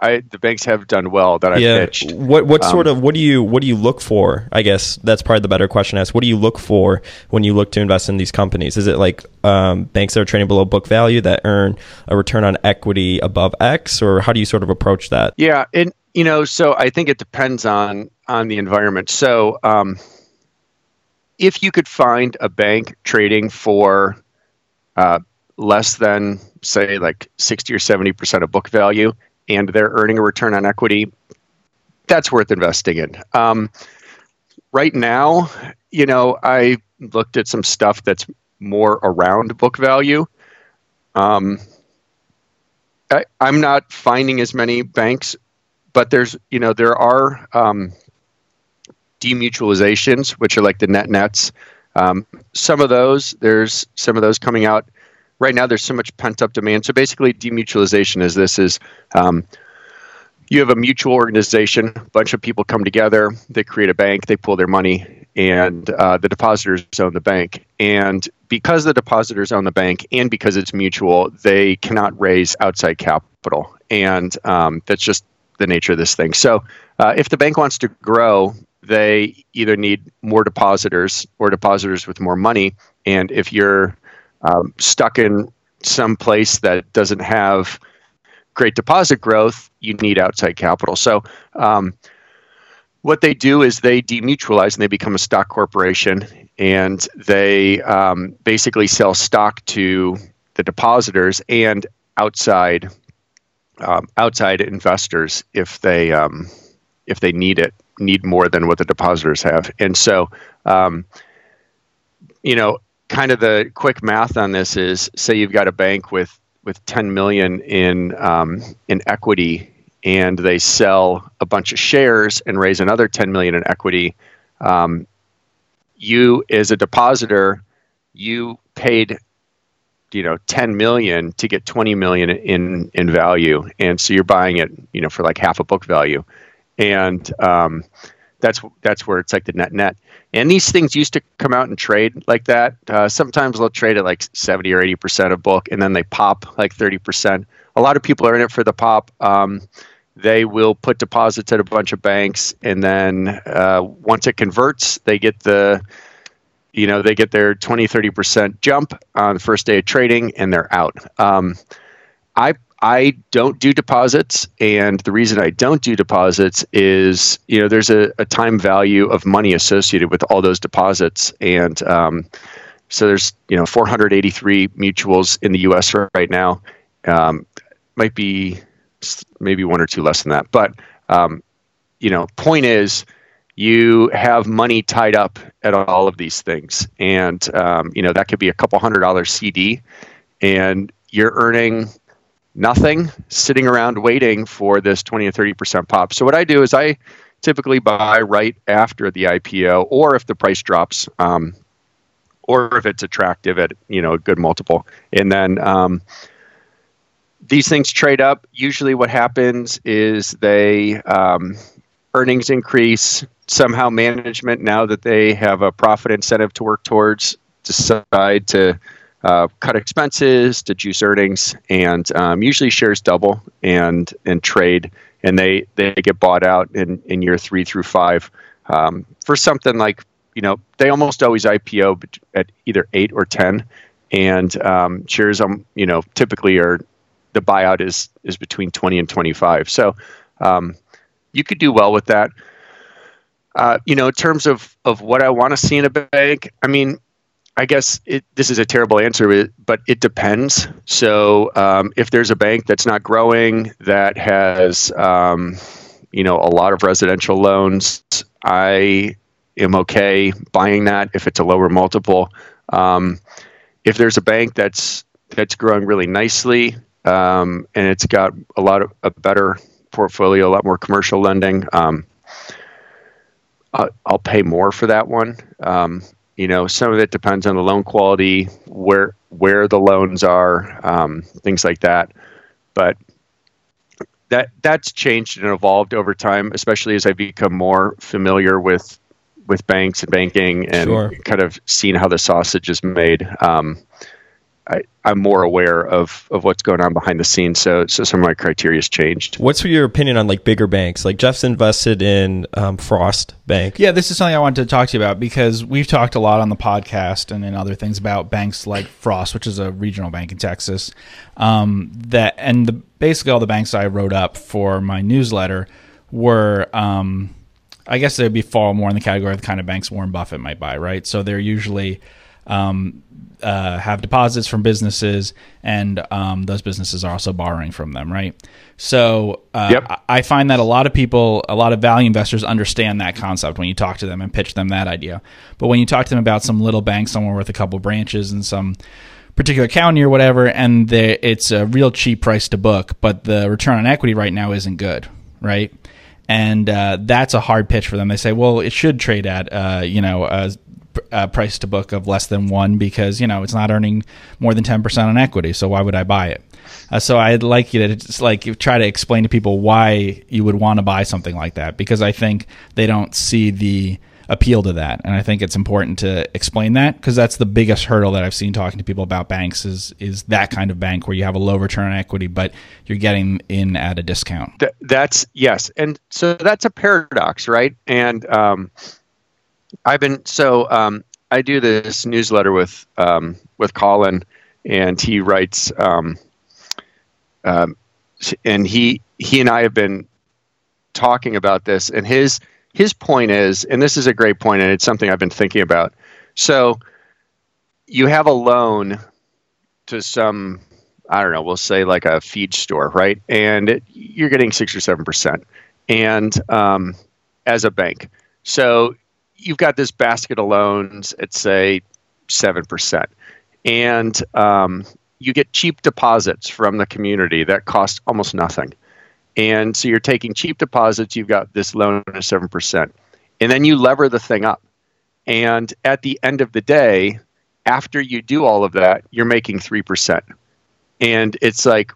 I've the banks have done well that I yeah. pitched. What what um, sort of what do you what do you look for? I guess that's probably the better question to ask. What do you look for when you look to invest in these companies? Is it like um, banks that are trading below book value that earn a return on equity above X, or how do you sort of approach that? Yeah, and you know, so I think it depends on on the environment. So. Um, if you could find a bank trading for uh, less than say like 60 or 70 percent of book value and they're earning a return on equity that's worth investing in um, right now you know i looked at some stuff that's more around book value um, I, am not finding as many banks but there's you know there are um, demutualizations, which are like the net nets. Um, some of those, there's some of those coming out right now. There's so much pent up demand. So basically, demutualization is this is um, you have a mutual organization, a bunch of people come together, they create a bank, they pull their money, and uh, the depositors own the bank. And because the depositors own the bank and because it's mutual, they cannot raise outside capital. And um, that's just the nature of this thing. So uh, if the bank wants to grow, they either need more depositors or depositors with more money. And if you're um, stuck in some place that doesn't have great deposit growth, you need outside capital. So, um, what they do is they demutualize and they become a stock corporation, and they um, basically sell stock to the depositors and outside um, outside investors if they um, if they need it need more than what the depositors have. And so, um, you know, kind of the quick math on this is say you've got a bank with with 10 million in um, in equity and they sell a bunch of shares and raise another 10 million in equity um, you as a depositor you paid you know 10 million to get 20 million in in value. And so you're buying it you know for like half a book value. And um, that's that's where it's like the net net. And these things used to come out and trade like that. Uh, sometimes they'll trade at like seventy or eighty percent of book, and then they pop like thirty percent. A lot of people are in it for the pop. Um, they will put deposits at a bunch of banks, and then uh, once it converts, they get the you know they get their 20 30% jump on the first day of trading and they're out um, i I don't do deposits, and the reason I don't do deposits is, you know, there's a, a time value of money associated with all those deposits, and um, so there's, you know, 483 mutuals in the U.S. right now. Um, might be maybe one or two less than that, but um, you know, point is, you have money tied up at all of these things, and um, you know that could be a couple hundred dollars CD, and you're earning nothing sitting around waiting for this 20 or 30% pop. So what I do is I typically buy right after the IPO or if the price drops um, or if it's attractive at, you know, a good multiple. And then um, these things trade up. Usually what happens is they um, earnings increase. Somehow management, now that they have a profit incentive to work towards, decide to uh, cut expenses to juice earnings, and um, usually shares double and and trade, and they they get bought out in in year three through five um, for something like you know they almost always IPO at either eight or ten, and um, shares um you know typically are the buyout is is between twenty and twenty five, so um, you could do well with that. Uh, you know, in terms of of what I want to see in a bank, I mean, I guess it, this is a terrible answer, but it depends. So um, if there's a bank that's not growing that has, um, you know, a lot of residential loans, I am okay buying that if it's a lower multiple. Um, if there's a bank that's that's growing really nicely um, and it's got a lot of a better portfolio, a lot more commercial lending. Um, I'll pay more for that one. Um, you know, some of it depends on the loan quality, where where the loans are, um, things like that. But that that's changed and evolved over time, especially as I've become more familiar with with banks and banking and sure. kind of seen how the sausage is made. Um, I, am more aware of, of what's going on behind the scenes. So, so some of my criteria has changed. What's your opinion on like bigger banks? Like Jeff's invested in um, Frost Bank. Yeah, this is something I wanted to talk to you about because we've talked a lot on the podcast and in other things about banks like Frost, which is a regional bank in Texas. Um, that and the, basically all the banks I wrote up for my newsletter were. Um, I guess they'd be fall more in the category of the kind of banks Warren Buffett might buy, right? So they're usually um, uh, have deposits from businesses, and um, those businesses are also borrowing from them, right? So uh, yep. I find that a lot of people, a lot of value investors understand that concept when you talk to them and pitch them that idea. But when you talk to them about some little bank somewhere with a couple branches and some particular county or whatever, and it's a real cheap price to book, but the return on equity right now isn't good, right? And uh, that's a hard pitch for them. They say, well, it should trade at, uh, you know, uh, price to book of less than one because you know it's not earning more than ten percent on equity. So why would I buy it? Uh, so I'd like you to just like try to explain to people why you would want to buy something like that because I think they don't see the appeal to that, and I think it's important to explain that because that's the biggest hurdle that I've seen talking to people about banks is is that kind of bank where you have a low return on equity, but you're getting in at a discount. Th- that's yes, and so that's a paradox, right? And um, I've been so um, I do this newsletter with um, with Colin, and he writes, um, um, and he he and I have been talking about this, and his his point is, and this is a great point, and it's something I've been thinking about. So you have a loan to some, I don't know, we'll say like a feed store, right? And it, you're getting six or seven percent, and um, as a bank, so you've got this basket of loans at say seven percent, and um, you get cheap deposits from the community that cost almost nothing. And so you're taking cheap deposits, you've got this loan at 7%. And then you lever the thing up. And at the end of the day, after you do all of that, you're making 3%. And it's like,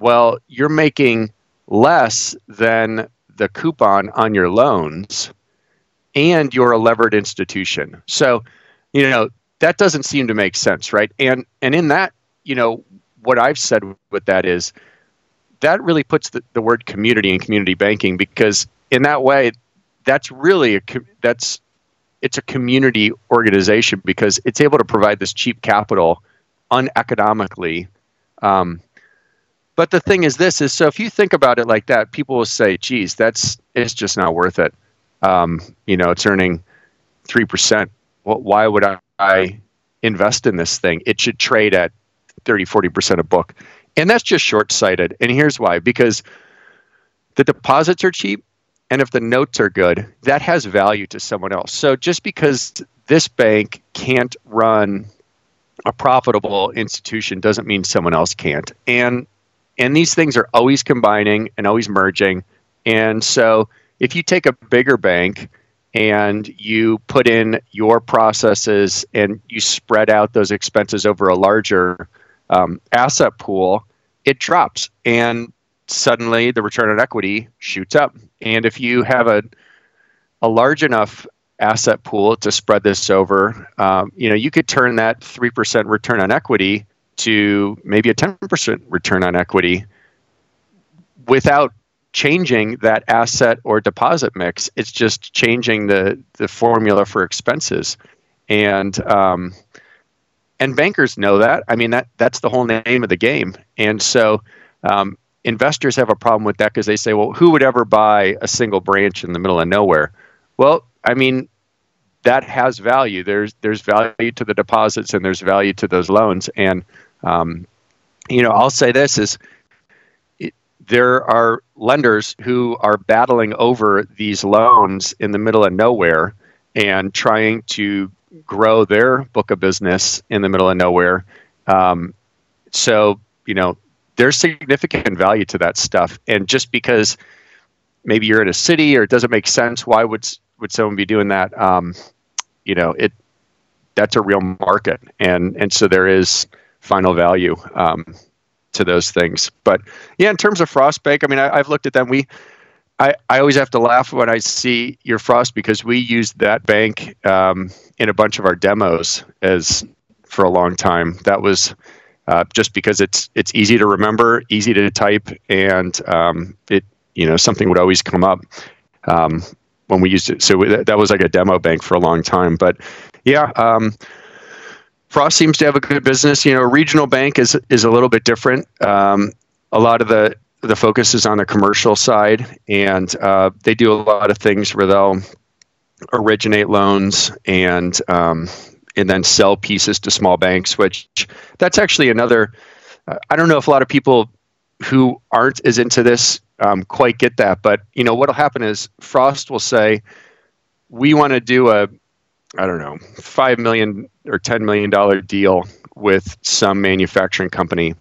well, you're making less than the coupon on your loans and you're a levered institution. So, you know, that doesn't seem to make sense, right? And and in that, you know, what I've said with that is that really puts the, the word community in community banking because in that way, that's really a that's it's a community organization because it's able to provide this cheap capital uneconomically. Um, but the thing is, this is so if you think about it like that, people will say, "Geez, that's it's just not worth it." Um, you know, it's earning three percent. Well, why would I, I invest in this thing? It should trade at 30, 40 percent a book. And that's just short sighted. And here's why because the deposits are cheap. And if the notes are good, that has value to someone else. So just because this bank can't run a profitable institution doesn't mean someone else can't. And and these things are always combining and always merging. And so if you take a bigger bank and you put in your processes and you spread out those expenses over a larger um, asset pool, it drops and suddenly the return on equity shoots up. And if you have a a large enough asset pool to spread this over, um, you know, you could turn that three percent return on equity to maybe a ten percent return on equity without changing that asset or deposit mix. It's just changing the the formula for expenses, and um, and bankers know that. I mean that that's the whole name of the game. And so um, investors have a problem with that because they say, well, who would ever buy a single branch in the middle of nowhere? Well, I mean that has value. There's there's value to the deposits and there's value to those loans. And um, you know, I'll say this is there are lenders who are battling over these loans in the middle of nowhere and trying to grow their book of business in the middle of nowhere. Um, so, you know, there's significant value to that stuff. And just because maybe you're in a city or it doesn't make sense, why would would someone be doing that? Um, you know, it that's a real market, and and so there is final value um, to those things. But yeah, in terms of Frost Bank, I mean, I, have looked at them. We I, I always have to laugh when I see your Frost because we used that bank um, in a bunch of our demos as for a long time. That was uh, just because it's it's easy to remember, easy to type, and um, it you know something would always come up um, when we used it. So that was like a demo bank for a long time. But yeah, um, Frost seems to have a good business. You know, regional bank is is a little bit different. Um, a lot of the the focus is on the commercial side, and uh, they do a lot of things where they'll originate loans and um, and then sell pieces to small banks. Which that's actually another. Uh, I don't know if a lot of people who aren't as into this um, quite get that, but you know what'll happen is Frost will say, "We want to do a, I don't know, five million or ten million dollar deal with some manufacturing company."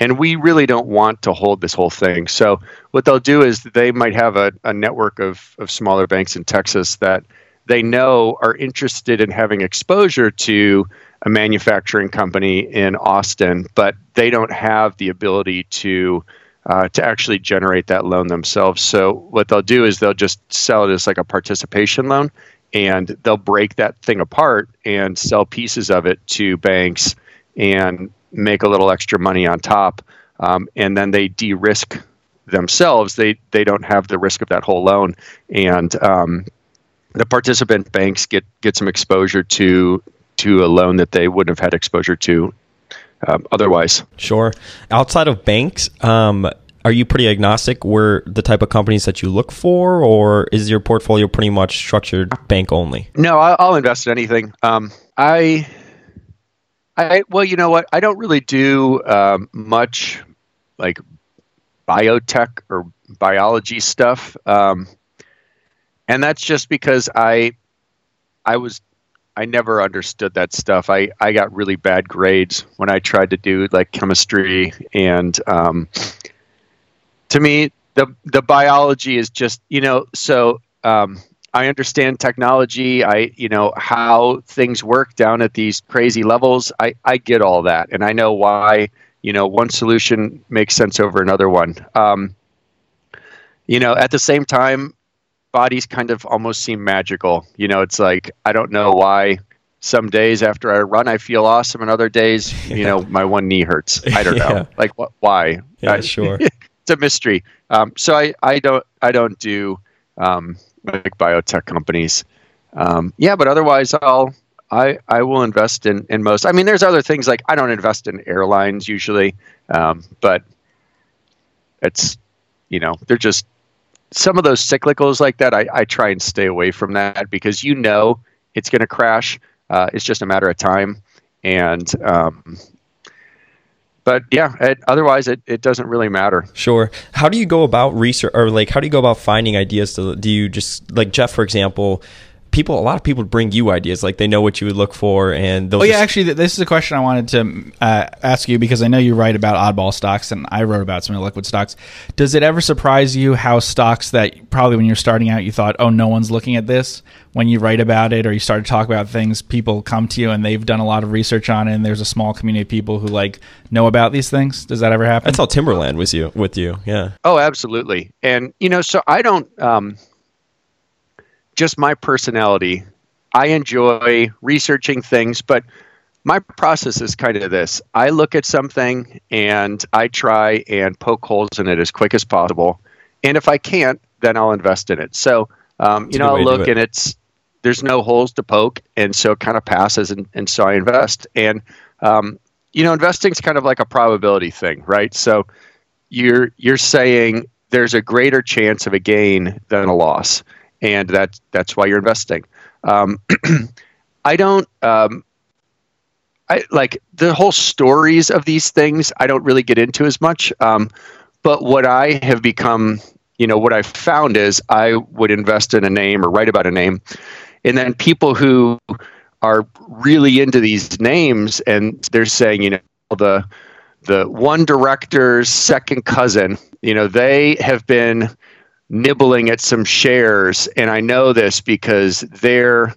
and we really don't want to hold this whole thing. So what they'll do is they might have a, a network of, of smaller banks in Texas that they know are interested in having exposure to a manufacturing company in Austin, but they don't have the ability to uh, to actually generate that loan themselves. So what they'll do is they'll just sell it as like a participation loan, and they'll break that thing apart and sell pieces of it to banks and make a little extra money on top. Um, and then they de-risk themselves. They they don't have the risk of that whole loan, and um, the participant banks get get some exposure to to a loan that they wouldn't have had exposure to um, otherwise. Sure. Outside of banks, um, are you pretty agnostic where the type of companies that you look for, or is your portfolio pretty much structured bank only? No, I'll, I'll invest in anything. Um, I, I well, you know what? I don't really do um, much like biotech or biology stuff, um, and that's just because I, I was I never understood that stuff. I, I got really bad grades when I tried to do like chemistry, and um, to me, the the biology is just you know. So um, I understand technology. I you know how things work down at these crazy levels. I I get all that, and I know why you know one solution makes sense over another one. Um, you know, at the same time, bodies kind of almost seem magical. You know, it's like I don't know why some days after I run I feel awesome, and other days, yeah. you know, my one knee hurts. I don't yeah. know, like what, why? Yeah, I, sure. a mystery. Um, so I, I don't I don't do um, like biotech companies. Um, yeah, but otherwise I'll I, I will invest in, in most. I mean, there's other things like I don't invest in airlines usually, um, but it's you know they're just some of those cyclicals like that, I, I try and stay away from that because you know it's going to crash. Uh, it's just a matter of time. And, um, but yeah, it, otherwise it, it doesn't really matter. Sure. How do you go about research or like, how do you go about finding ideas to, do you just like Jeff, for example, people a lot of people bring you ideas like they know what you would look for and they'll oh yeah actually this is a question i wanted to uh, ask you because i know you write about oddball stocks and i wrote about some of the liquid stocks. Does it ever surprise you how stocks that probably when you're starting out you thought oh no one's looking at this when you write about it or you start to talk about things people come to you and they've done a lot of research on it and there's a small community of people who like know about these things? Does that ever happen? That's how timberland was you with you yeah. Oh absolutely. And you know so i don't um just my personality. I enjoy researching things, but my process is kind of this I look at something and I try and poke holes in it as quick as possible. And if I can't, then I'll invest in it. So, um, you know, I'll look it. and it's, there's no holes to poke. And so it kind of passes. And, and so I invest. And, um, you know, investing is kind of like a probability thing, right? So you're, you're saying there's a greater chance of a gain than a loss and that's that's why you're investing. Um, I don't. Um, I like the whole stories of these things. I don't really get into as much. Um, but what I have become, you know, what I've found is I would invest in a name or write about a name, and then people who are really into these names and they're saying, you know, the the one director's second cousin, you know, they have been nibbling at some shares, and I know this because their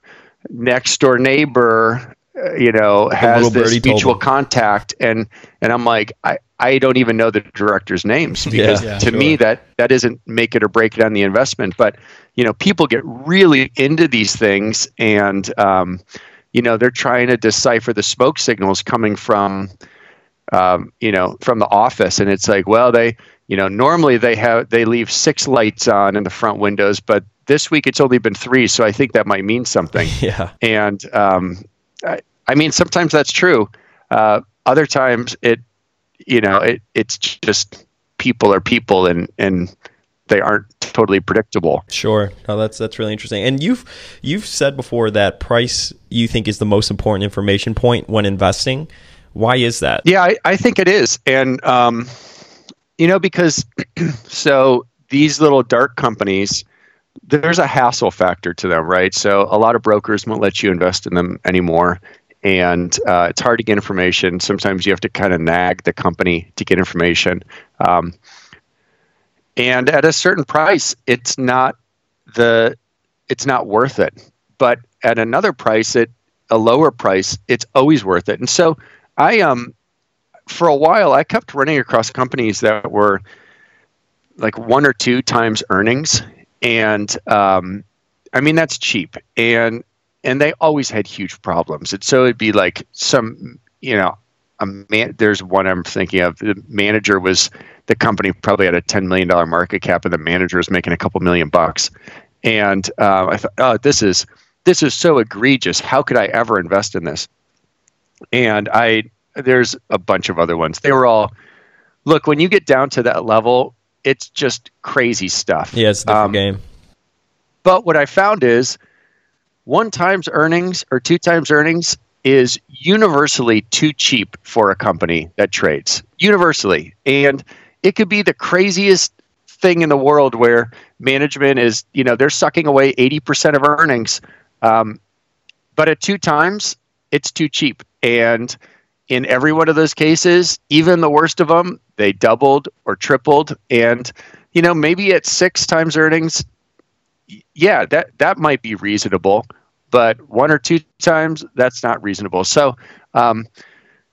next door neighbor, uh, you know, has this mutual contact, and and I'm like, I. I don't even know the directors' names because yeah, yeah, to sure. me that that doesn't make it or break it on the investment. But you know, people get really into these things, and um, you know, they're trying to decipher the smoke signals coming from um, you know from the office, and it's like, well, they you know normally they have they leave six lights on in the front windows but this week it's only been three so i think that might mean something. Yeah. And um, I, I, mean sometimes that's true. Uh, other times it you know it, it's just people are people and and they aren't totally predictable. Sure. No that's that's really interesting. And you've you've said before that price you think is the most important information point when investing. Why is that? Yeah i, I think it is. And um, you know, because so these little dark companies, there's a hassle factor to them, right? So a lot of brokers won't let you invest in them anymore. And uh, it's hard to get information. Sometimes you have to kind of nag the company to get information. Um, and at a certain price, it's not the it's not worth it. but at another price, at a lower price, it's always worth it. And so I um for a while I kept running across companies that were like one or two times earnings, and um, I mean that's cheap, and and they always had huge problems. And so it'd be like some you know a man. There's one I'm thinking of. The manager was the company probably had a ten million dollar market cap, and the manager was making a couple million bucks. And uh, I thought, oh, this is this is so egregious. How could I ever invest in this? And I there's a bunch of other ones. They were all look when you get down to that level, it's just crazy stuff. Yeah, it's a different um, game. But what I found is one times earnings or two times earnings is universally too cheap for a company that trades. Universally. And it could be the craziest thing in the world where management is, you know, they're sucking away 80% of earnings. Um, but at two times, it's too cheap. And in every one of those cases, even the worst of them, they doubled or tripled. And, you know, maybe at six times earnings, yeah, that, that might be reasonable. But one or two times, that's not reasonable. So, um,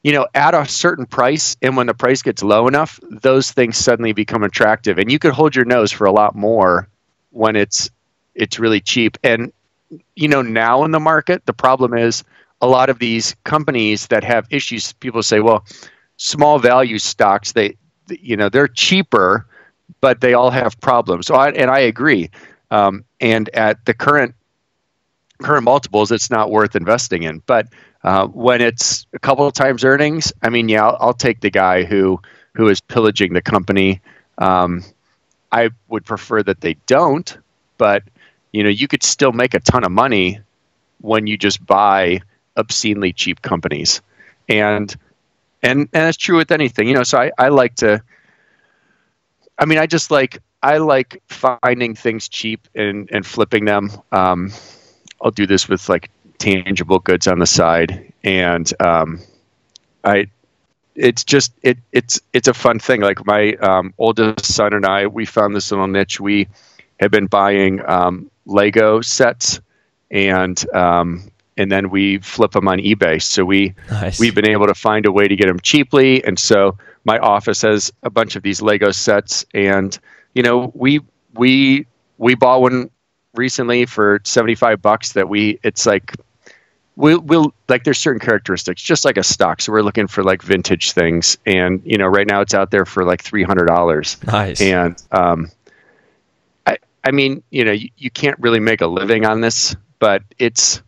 you know, at a certain price, and when the price gets low enough, those things suddenly become attractive. And you could hold your nose for a lot more when it's it's really cheap. And you know, now in the market, the problem is a lot of these companies that have issues, people say, well, small value stocks, they, you know, they're cheaper, but they all have problems. So, I, and I agree. Um, and at the current current multiples, it's not worth investing in. But uh, when it's a couple of times earnings, I mean, yeah, I'll, I'll take the guy who who is pillaging the company. Um, I would prefer that they don't, but you know, you could still make a ton of money when you just buy obscenely cheap companies, and and and that's true with anything. You know, so I, I like to. I mean, I just like I like finding things cheap and and flipping them. Um, I'll do this with like tangible goods on the side, and um, I it's just it it's it's a fun thing. Like my um, oldest son and I, we found this little niche. We have been buying um, Lego sets, and um, and then we flip them on eBay. So we nice. we've been able to find a way to get them cheaply, and so my office has a bunch of these Lego sets, and you know we we we bought one recently for seventy five bucks. That we it's like we'll, we'll like there's certain characteristics just like a stock so we're looking for like vintage things and you know right now it's out there for like $300 nice and um i i mean you know you, you can't really make a living on this but it's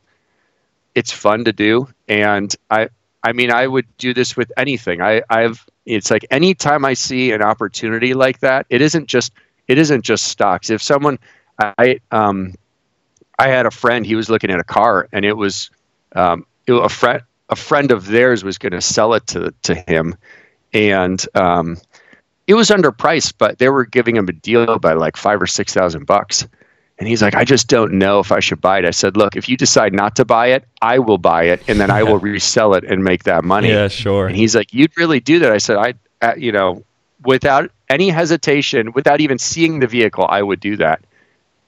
it's fun to do. And i i mean i would do this with anything. I i've it's like anytime i see an opportunity like that it isn't just it isn't just stocks. If someone i um i had a friend he was looking at a car and it was um it, a friend a friend of theirs was going to sell it to to him. And um it was underpriced but they were giving him a deal by like five or six thousand bucks and he's like, I just don't know if I should buy it. I said, Look, if you decide not to buy it, I will buy it, and then I will resell it and make that money. Yeah, sure. And he's like, You'd really do that? I said, I, uh, you know, without any hesitation, without even seeing the vehicle, I would do that.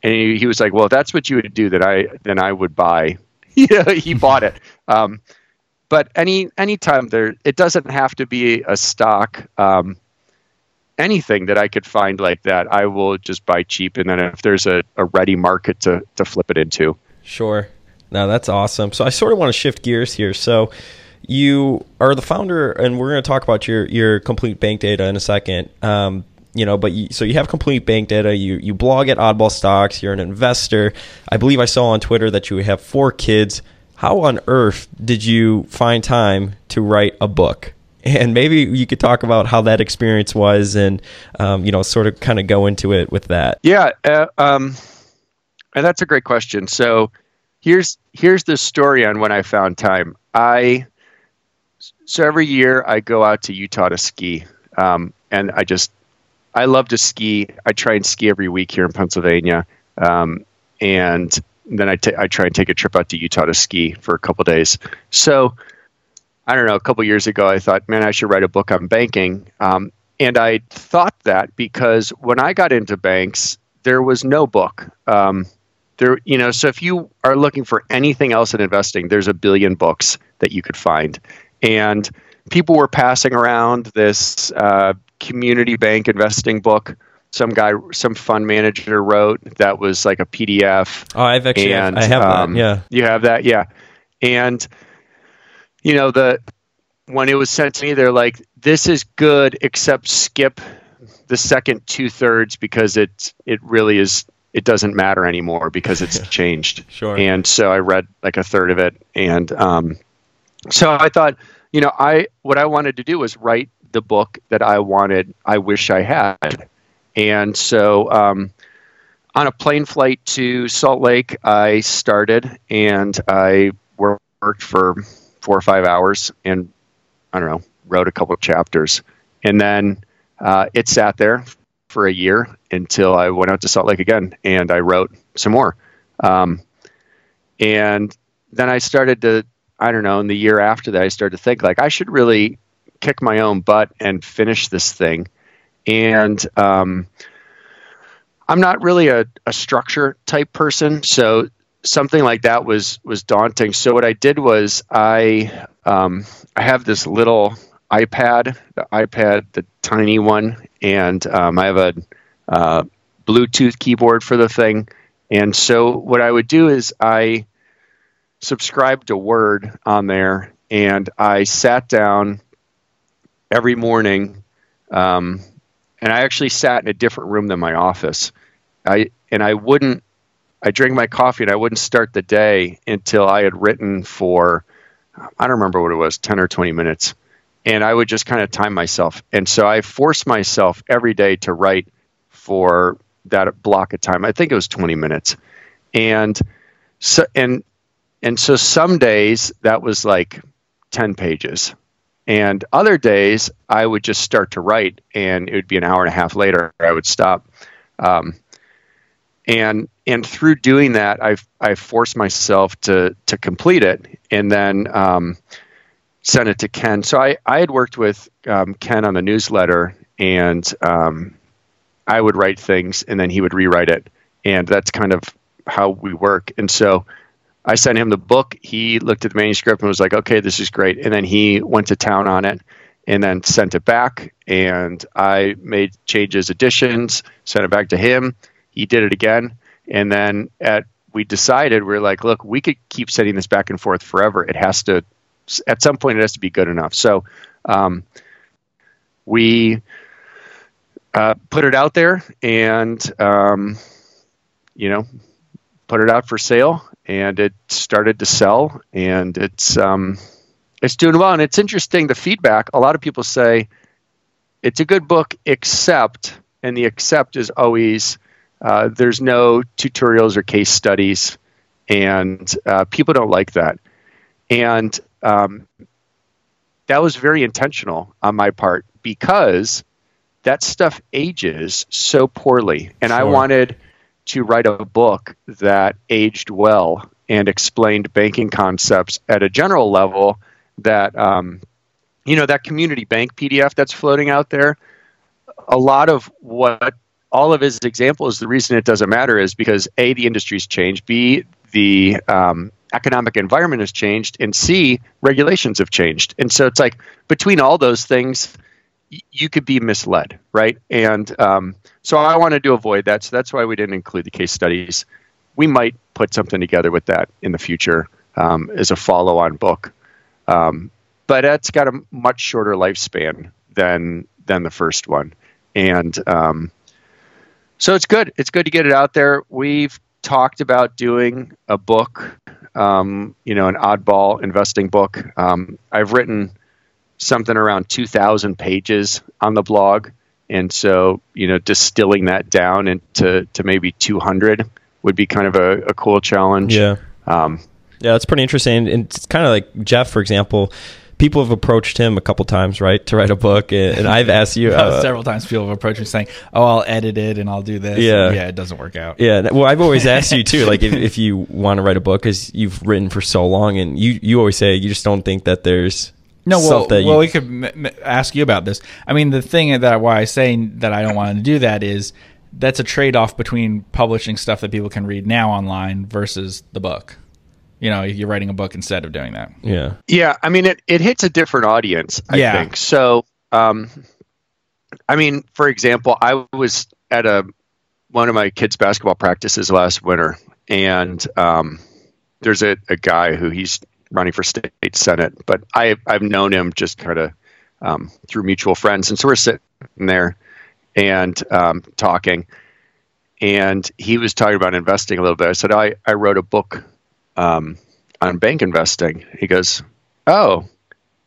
And he, he was like, Well, if that's what you would do, that I then I would buy. Yeah, he bought it. Um, but any anytime there, it doesn't have to be a stock. Um, anything that I could find like that, I will just buy cheap. And then if there's a, a ready market to, to flip it into. Sure. Now that's awesome. So I sort of want to shift gears here. So you are the founder, and we're going to talk about your, your complete bank data in a second. Um, you know, but you, so you have complete bank data. You you blog at Oddball Stocks. You're an investor. I believe I saw on Twitter that you have four kids. How on earth did you find time to write a book? And maybe you could talk about how that experience was and um, you know sort of kind of go into it with that. Yeah uh, um, and that's a great question. So here's here's the story on when i found time. I so every year i go out to utah to ski um, and i just i love to ski. I try and ski every week here in pennsylvania um, and then I, t- I try and take a trip out to utah to ski for a couple days. So I don't know, a couple years ago, I thought, man, I should write a book on banking. Um, and I thought that because when I got into banks, there was no book. Um, there, you know, so if you are looking for anything else in investing, there's a billion books that you could find, and people were passing around this uh, community bank investing book. Some guy, some fund manager wrote that was like a PDF. Oh, I've actually, and I have um, that. Yeah, you have that, yeah. And you know the when it was sent to me, they're like, "This is good, except skip the second two thirds because it it really is it doesn't matter anymore because it's changed." Sure. And so I read like a third of it, and um, so I thought, you know, I what I wanted to do was write the book that I wanted. I wish I had, and so. Um, on a plane flight to Salt Lake, I started and I worked for four or five hours and I don't know, wrote a couple of chapters. And then uh, it sat there for a year until I went out to Salt Lake again and I wrote some more. Um, and then I started to, I don't know, in the year after that, I started to think like I should really kick my own butt and finish this thing. And um, I'm not really a, a structure type person, so something like that was was daunting. So what I did was I um, I have this little iPad, the iPad, the tiny one, and um, I have a uh, Bluetooth keyboard for the thing. And so what I would do is I subscribed to Word on there, and I sat down every morning. Um, and I actually sat in a different room than my office. I and I wouldn't. I drank my coffee and I wouldn't start the day until I had written for. I don't remember what it was, ten or twenty minutes, and I would just kind of time myself. And so I forced myself every day to write for that block of time. I think it was twenty minutes, and so and and so some days that was like ten pages, and other days, I would just start to write, and it would be an hour and a half later. I would stop, um, and and through doing that, I've I forced myself to to complete it, and then um, send it to Ken. So I I had worked with um, Ken on the newsletter, and um, I would write things, and then he would rewrite it, and that's kind of how we work. And so I sent him the book. He looked at the manuscript and was like, "Okay, this is great." And then he went to town on it, and then sent it back. And I made changes, additions, sent it back to him. He did it again, and then at we decided we are like, "Look, we could keep sending this back and forth forever. It has to, at some point, it has to be good enough." So um, we uh, put it out there, and um, you know, put it out for sale and it started to sell and it's um, it's doing well and it's interesting the feedback a lot of people say it's a good book except and the except is always uh, there's no tutorials or case studies and uh, people don't like that and um, that was very intentional on my part because that stuff ages so poorly and sure. i wanted to write a book that aged well and explained banking concepts at a general level that um, you know that community bank pdf that's floating out there a lot of what all of his examples the reason it doesn't matter is because a the industry's changed b the um, economic environment has changed and c regulations have changed and so it's like between all those things you could be misled, right? And um, so I wanted to avoid that. So that's why we didn't include the case studies. We might put something together with that in the future um, as a follow-on book, um, but that's got a much shorter lifespan than than the first one, and um, so it's good. It's good to get it out there. We've talked about doing a book, um, you know, an oddball investing book. Um, I've written something around 2,000 pages on the blog. And so, you know, distilling that down into to maybe 200 would be kind of a, a cool challenge. Yeah. Um, yeah, that's pretty interesting. And it's kind of like Geoff, for example. People have approached him a couple times, right, to write a book, and I've asked you uh, several times. People have approached me saying, "Oh, I'll edit it and I'll do this." Yeah, yeah, it doesn't work out. Yeah, well, I've always asked you too, like if, if you want to write a book, because you've written for so long, and you you always say you just don't think that there's no, well, well, you, we could m- m- ask you about this. I mean, the thing that why I say that I don't want to do that is that's a trade off between publishing stuff that people can read now online versus the book. You know, you're writing a book instead of doing that. Yeah. Yeah, I mean it, it hits a different audience, I Yeah. think. So um I mean, for example, I was at a one of my kids' basketball practices last winter and um there's a, a guy who he's running for state senate, but I I've known him just kind of um, through mutual friends. And so we're sitting there and um, talking. And he was talking about investing a little bit. I said, I, I wrote a book um, on bank investing. He goes, Oh,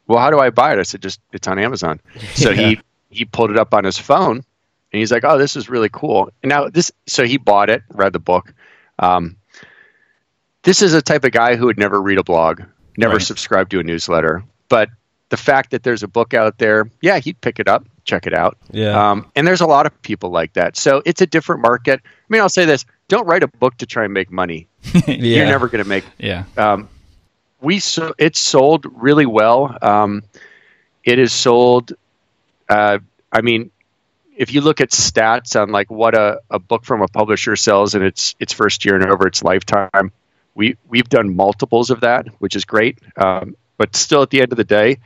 well, how do I buy it? I said, just it's on Amazon. So he he pulled it up on his phone, and he's like, "Oh, this is really cool." And now this, so he bought it, read the book. Um, this is a type of guy who would never read a blog, never Right. subscribe to a newsletter, but the fact that there's a book out there, yeah, he'd pick it up, check it out. Yeah. Um, and there's a lot of people like that. So it's a different market. I mean, I'll say this: don't write a book to try and make money. yeah. You're never going to make Yeah. um, we so it's sold really well. Um, it is sold. Uh, I mean, if you look at stats on like what a, a book from a publisher sells in its its first year and over its lifetime, we we've done multiples of that, which is great. Um, but still, at the end of the day,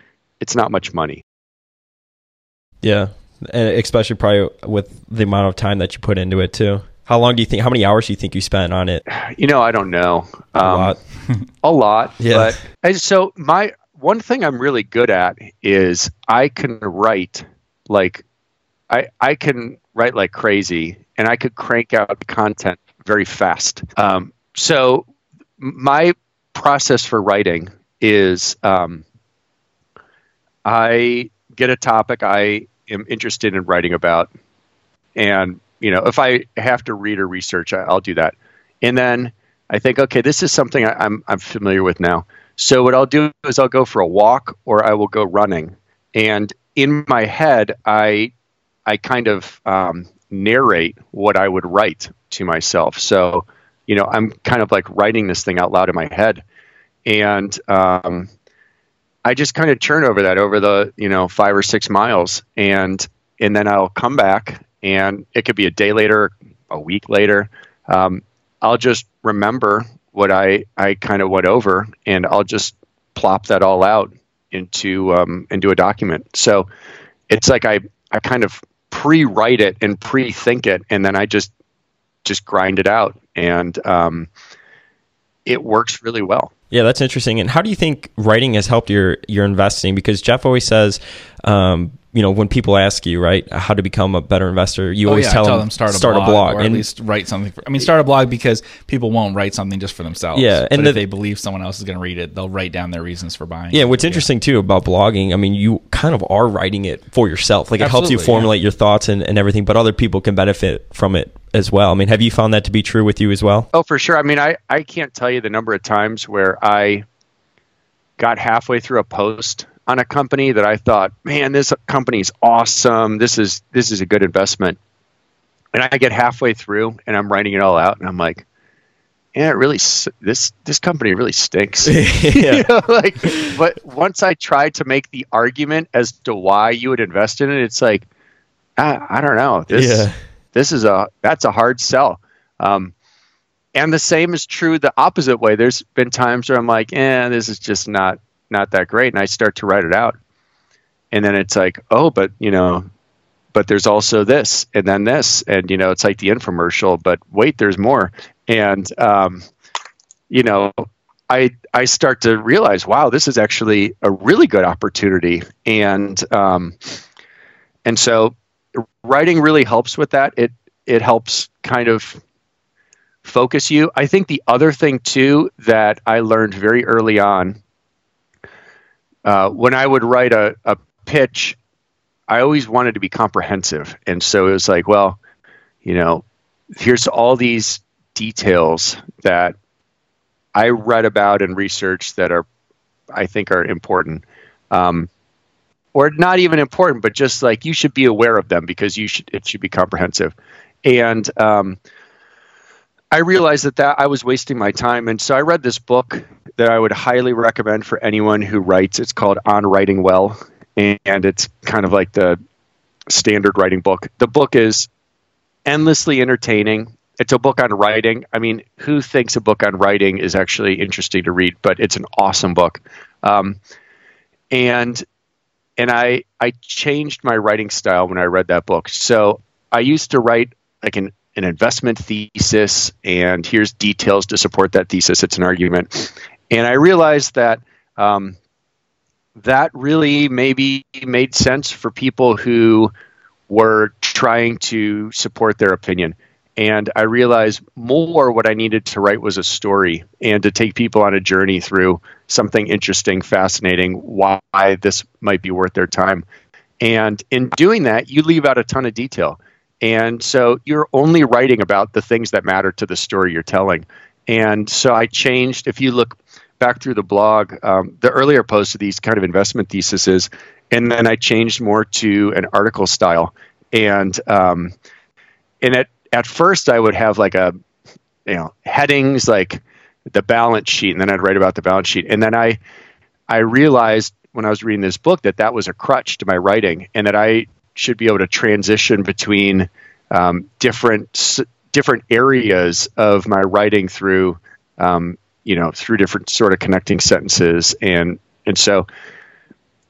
it's not much money. Yeah, and especially probably with the amount of time that you put into it too. How long do you think? How many hours do you think you spent on it? You know, I don't know. Um, A lot. a lot. Yeah. But so my one thing I'm really good at is I can write like I I can write like crazy, and I could crank out content very fast. Um, so my process for writing is um, I get a topic I am interested in writing about, and you know if I have to read or research, I, I'll do that, and then I think, okay, this is something I, I'm I'm familiar with now. So what I'll do is I'll go for a walk or I will go running, and in my head, I I kind of um, narrate what I would write to myself. So you know, I'm kind of like writing this thing out loud in my head, and um, I just kind of churn over that over the you know five or six miles, and and then I'll come back, and it could be a day later, a week later. Um, I'll just remember what I, I kind of went over and I'll just plop that all out into um, into a document. So it's like I, I kind of pre-write it and pre-think it and then I just just grind it out and um, it works really well. Yeah, that's interesting. And how do you think writing has helped your your investing? Because Geoff always says, um, you know, when people ask you, right, how to become a better investor, you Oh, always yeah, tell, tell them, start a blog, or at least write something. For, I mean, start a blog because people won't write something just for themselves. Yeah, but and if they believe someone else is going to read it, they'll write down their reasons for buying. yeah, it. what's interesting too about blogging, I mean, you kind of are writing it for yourself. Like it helps you Absolutely, formulate your thoughts and, and everything, but other people can benefit from it as well. I mean, have you found that to be true with you as well? Oh, for sure. I mean, I, I can't tell you the number of times where I got halfway through a post on a company that I thought, man, this company's awesome. This is this is a good investment. And I get halfway through and I'm writing it all out and I'm like, yeah, it really this this company really stinks. you know, like, but once I tried to make the argument as to why you would invest in it, it's like, I, I don't know. This Yeah. This is a that's a hard sell. Um, and the same is true the opposite way. There's been times where I'm like, eh, this is just not not that great, and I start to write it out, and then it's like, oh, but you know, but there's also this, and then this, and you know, it's like the infomercial, but wait, there's more, and um, you know, I I start to realize, wow, this is actually a really good opportunity, and um, and so writing really helps with that. It it helps kind of focus you. I think the other thing too that I learned very early on, uh, when I would write a, a pitch, I always wanted to be comprehensive, and so it was like, well, you know, here's all these details that I read about and researched that are, I think, are important. Um, or not even important, but just like you should be aware of them because you should it should be comprehensive. And um, I realized that that I was wasting my time, and so I read this book that I would highly recommend for anyone who writes. It's called On Writing Well, and it's kind of like the standard writing book. The book is endlessly entertaining. It's a book on writing. I mean, who thinks a book on writing is actually interesting to read? But it's an awesome book. Um, and and I I changed my writing style when I read that book. So I used to write like an an investment thesis, and here's details to support that thesis. It's an argument, and I realized that um, that really maybe made sense for people who were trying to support their opinion. And I realized more what I needed to write was a story and to take people on a journey through something interesting, fascinating, why this might be worth their time. And in doing that, you leave out a ton of detail. And so you're only writing about the things that matter to the story you're telling. And so I changed, if you look back through the blog, um, the earlier posts of these kind of investment theses, and then I changed more to an article style. And um, and at first I would have like a you know headings like the balance sheet, and then I'd write about the balance sheet, and then I I realized when I was reading this book that that was a crutch to my writing, and that I should be able to transition between um, different different areas of my writing through um, you know through different sort of connecting sentences. And and so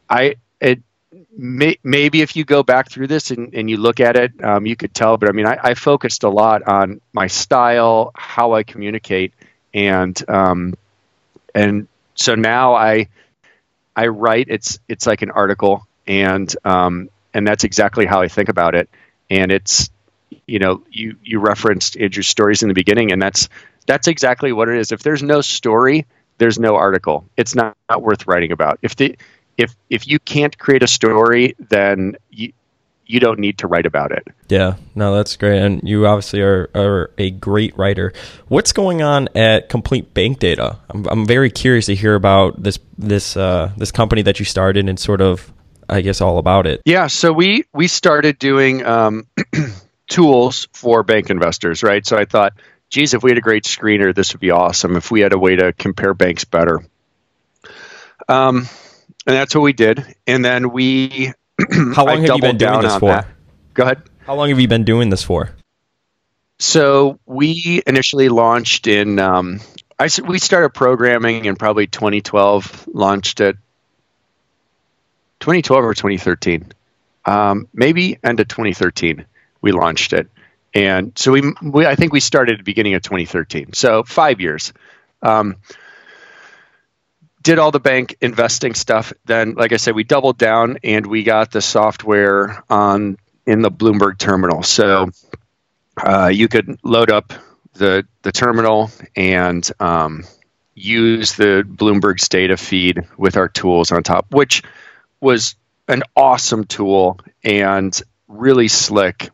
I it may, maybe if you go back through this and, and you look at it, um, you could tell. But I mean, I, I, focused a lot on my style, how I communicate, and um, and so now I I write. It's it's like an article, and um, and that's exactly how I think about it. And it's you know you you referenced Andrew's stories in the beginning, and that's that's exactly what it is. If there's no story, there's no article. It's not, not worth writing about. If the if if you can't create a story, then you you don't need to write about it. Yeah, no, that's great, and you obviously are, are a great writer. What's going on at Complete Bank Data? I'm, I'm very curious to hear about this this uh, this company that you started and sort of, I guess, all about it. Yeah, so we we started doing um, tools for bank investors, right? So I thought, geez, if we had a great screener, this would be awesome. If we had a way to compare banks better. Um, and that's what we did. And then we. How long have you been doing this for? That. Go ahead. How long have you been doing this for? So we initially launched in. Um, I we started programming in probably 2012. Launched it 2012 or 2013, um, maybe end of 2013. We launched it, and so we, we I think we started at the beginning of 2013. So five years. Um, did all the bank investing stuff. Then, like I said, we doubled down and we got the software on in the Bloomberg terminal. So uh, you could load up the the terminal and um, use the Bloomberg's data feed with our tools on top, which was an awesome tool and really slick.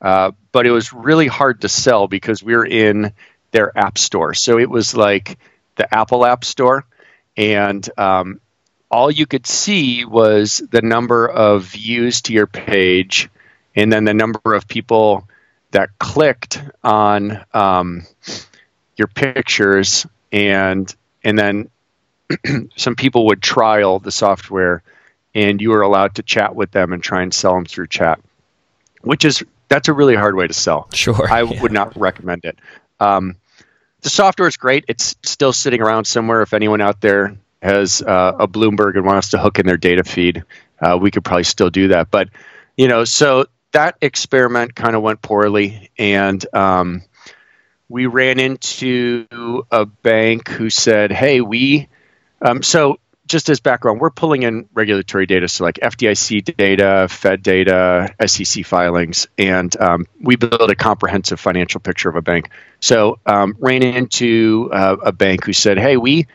Uh, but it was really hard to sell because we were in their app store. So it was like the Apple App Store and um, all you could see was the number of views to your page and then the number of people that clicked on um, your pictures. And and then some people would trial the software and you were allowed to chat with them and try and sell them through chat which is that's a really hard way to sell. Sure i yeah. would not recommend it. Um, the software is great. It's still sitting around somewhere. If anyone out there has uh, a Bloomberg and wants to hook in their data feed, uh, we could probably still do that. But you know, so that experiment kind of went poorly, and um, we ran into a bank who said, "Hey, we." Um, so just as background, we're pulling in regulatory data, so like FDIC data, Fed data, SEC filings, and um, we build a comprehensive financial picture of a bank. So um, ran into uh, a bank who said, "Hey, we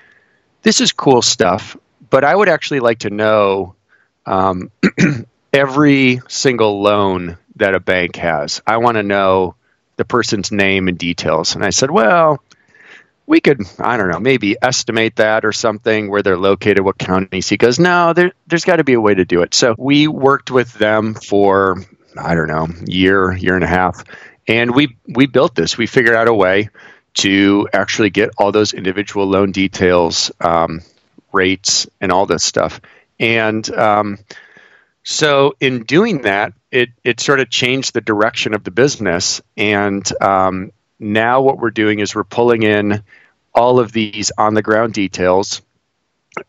this is cool stuff, but I would actually like to know um, every single loan that a bank has. I want to know the person's name and details." And I said, "Well." We could, I don't know, maybe estimate that or something where they're located, what counties. He goes, no, there, there's got to be a way to do it. So we worked with them for, I don't know, year, year and a half, and we we built this. We figured out a way to actually get all those individual loan details, um, rates, and all this stuff. And um, so in doing that, it it sort of changed the direction of the business. And um, now what we're doing is we're pulling in all of these on the ground details,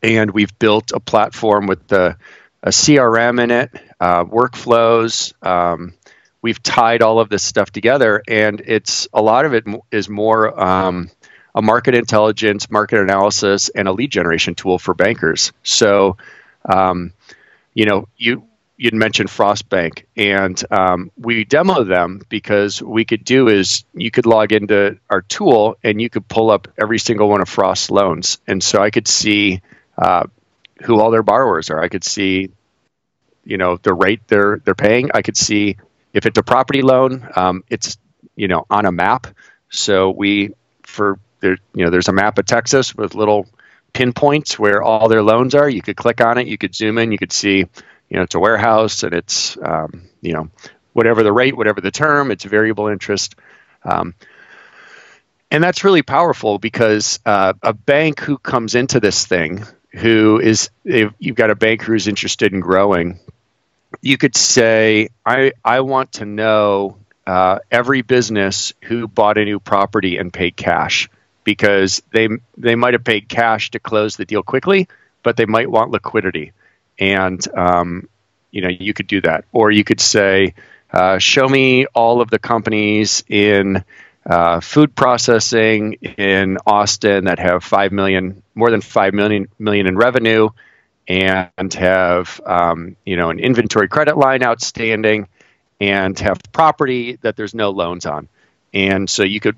and we've built a platform with the a CRM in it, uh, workflows. Um, we've tied all of this stuff together, and it's a lot of it is more um, a market intelligence, market analysis, and a lead generation tool for bankers. So, um, you know, you you'd mentioned Frost Bank, and um, we demo them because we could do is you could log into our tool and you could pull up every single one of Frost's loans, and so I could see uh, who all their borrowers are. I could see, you know, the rate they're they're paying. I could see if it's a property loan, um, it's you know on a map. So we for there, you know, there's a map of Texas with little pinpoints where all their loans are. You could click on it, you could zoom in, you could see you know it's a warehouse and it's um, you know whatever the rate whatever the term it's variable interest. Um, and that's really powerful because uh, a bank who comes into this thing who is you've got a bank who's interested in growing you could say i i want to know uh, every business who bought a new property and paid cash because they they might have paid cash to close the deal quickly but they might want liquidity and um, you know you could do that, or you could say, uh, show me all of the companies in uh, food processing in Austin that have five million, more than five million million in revenue, and have um, you know an inventory credit line outstanding, and have property that there's no loans on, and so you could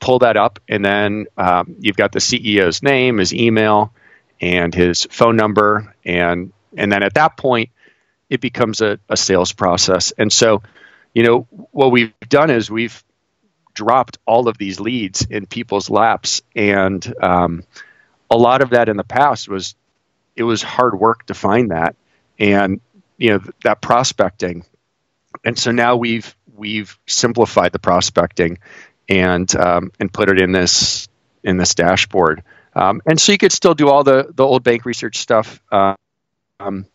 pull that up, and then um, you've got the CEO's name, his email, and his phone number, and and then at that point, it becomes a, a sales process. And so, you know, what we've done is we've dropped all of these leads in people's laps. And um, a lot of that in the past was it was hard work to find that and, you know, that prospecting. And so now we've we've simplified the prospecting and um, and put it in this in this dashboard. Um, and so you could still do all the the old bank research stuff. Uh, um,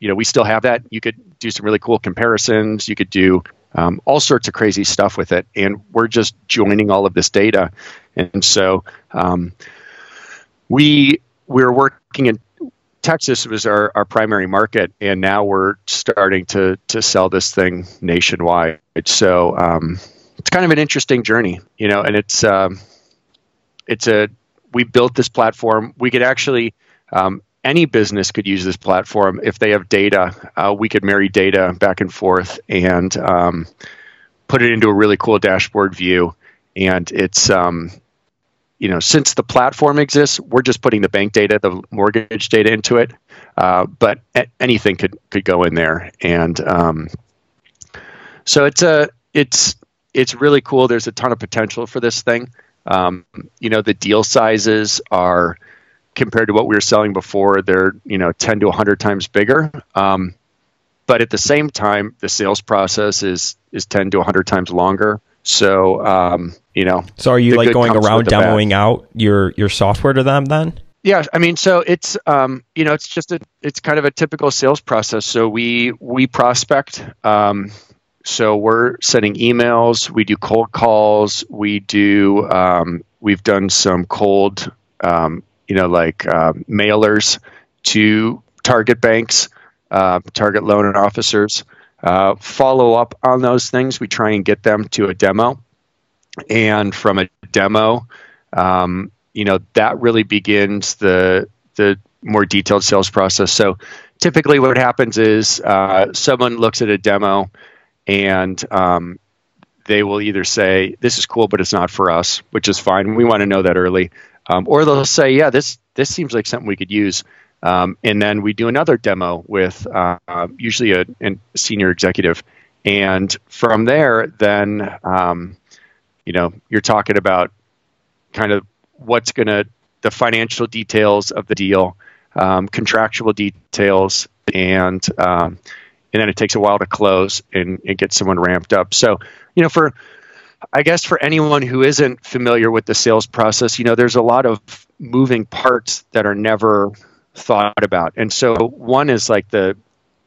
you know, we still have that. You could do some really cool comparisons. You could do um, all sorts of crazy stuff with it, and we're just joining all of this data. And so um, we we're working in Texas was our, our primary market, and now we're starting to to sell this thing nationwide. So um, it's kind of an interesting journey, you know, and it's um, it's a we built this platform. We could actually um, any business could use this platform if they have data. Uh, we could marry data back and forth and um, put it into a really cool dashboard view. And it's um, you know since the platform exists, we're just putting the bank data, the mortgage data into it. Uh, but anything could could go in there, and um, so it's a it's it's really cool. There's a ton of potential for this thing. Um, you know the deal sizes are compared to what we were selling before, they're you know 10 to 100 times bigger. Um, but at the same time, the sales process is is 10 to 100 times longer. So um, you know. So are you like going around demoing bad. out your your software to them then? Yeah, I mean, so it's um, you know, it's just a it's kind of a typical sales process. So we we prospect. Um, so we're sending emails. We do cold calls. We do. Um, we've done some cold um, you know, like uh, mailers to target banks, uh, target loan officers. Uh, follow up on those things. We try and get them to a demo, and from a demo, um, you know, that really begins the the more detailed sales process. So typically, what happens is uh, someone looks at a demo and um, they will either say, This is cool, but it's not for us, which is fine. We want to know that early. Um, or they'll say, yeah, this this seems like something we could use. Um, and then we do another demo with uh, usually a, a, senior executive. And from there, then, um, you know, you're talking about kind of what's going to, the financial details of the deal, um, contractual details, and, um, and then it takes a while to close and, and get someone ramped up. So, you know, for, I guess for anyone who isn't familiar with the sales process, you know, there's a lot of moving parts that are never thought about. And so one is like the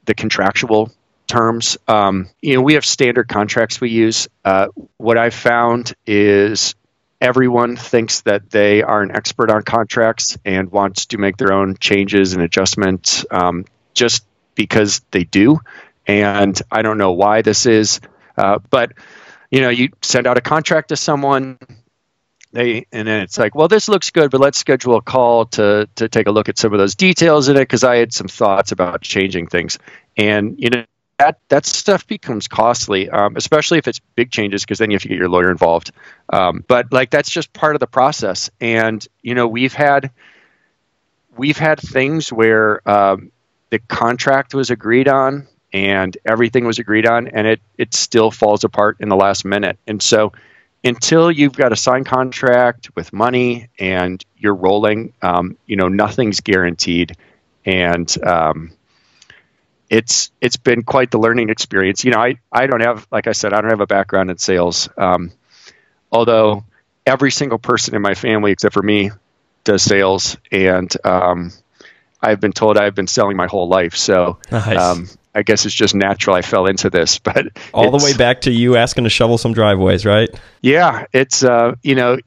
the contractual terms. Um, you know, we have standard contracts we use. Uh, what I found is everyone thinks that they are an expert on contracts and wants to make their own changes and adjustments um, just because they do. And I don't know why this is, uh, but you know, you send out a contract to someone, they and then it's like, well, this looks good, but let's schedule a call to to take a look at some of those details in it because I had some thoughts about changing things, and you know. That, that stuff becomes costly, um, especially if it's big changes, because then you have to get your lawyer involved. Um, but like that's just part of the process, and you know we've had we've had things where um, the contract was agreed on and everything was agreed on, and it it still falls apart in the last minute. And so until you've got a signed contract with money and you're rolling, um, you know, nothing's guaranteed. And um, it's it's been quite the learning experience. You know, I, I don't have, like I said, I don't have a background in sales. Um, although every single person in my family, except for me, does sales. And um, I've been told I've been selling my whole life. So nice. Um, I guess it's just natural I fell into this, but all the way back to you asking to shovel some driveways, right? Yeah, it's uh, you know,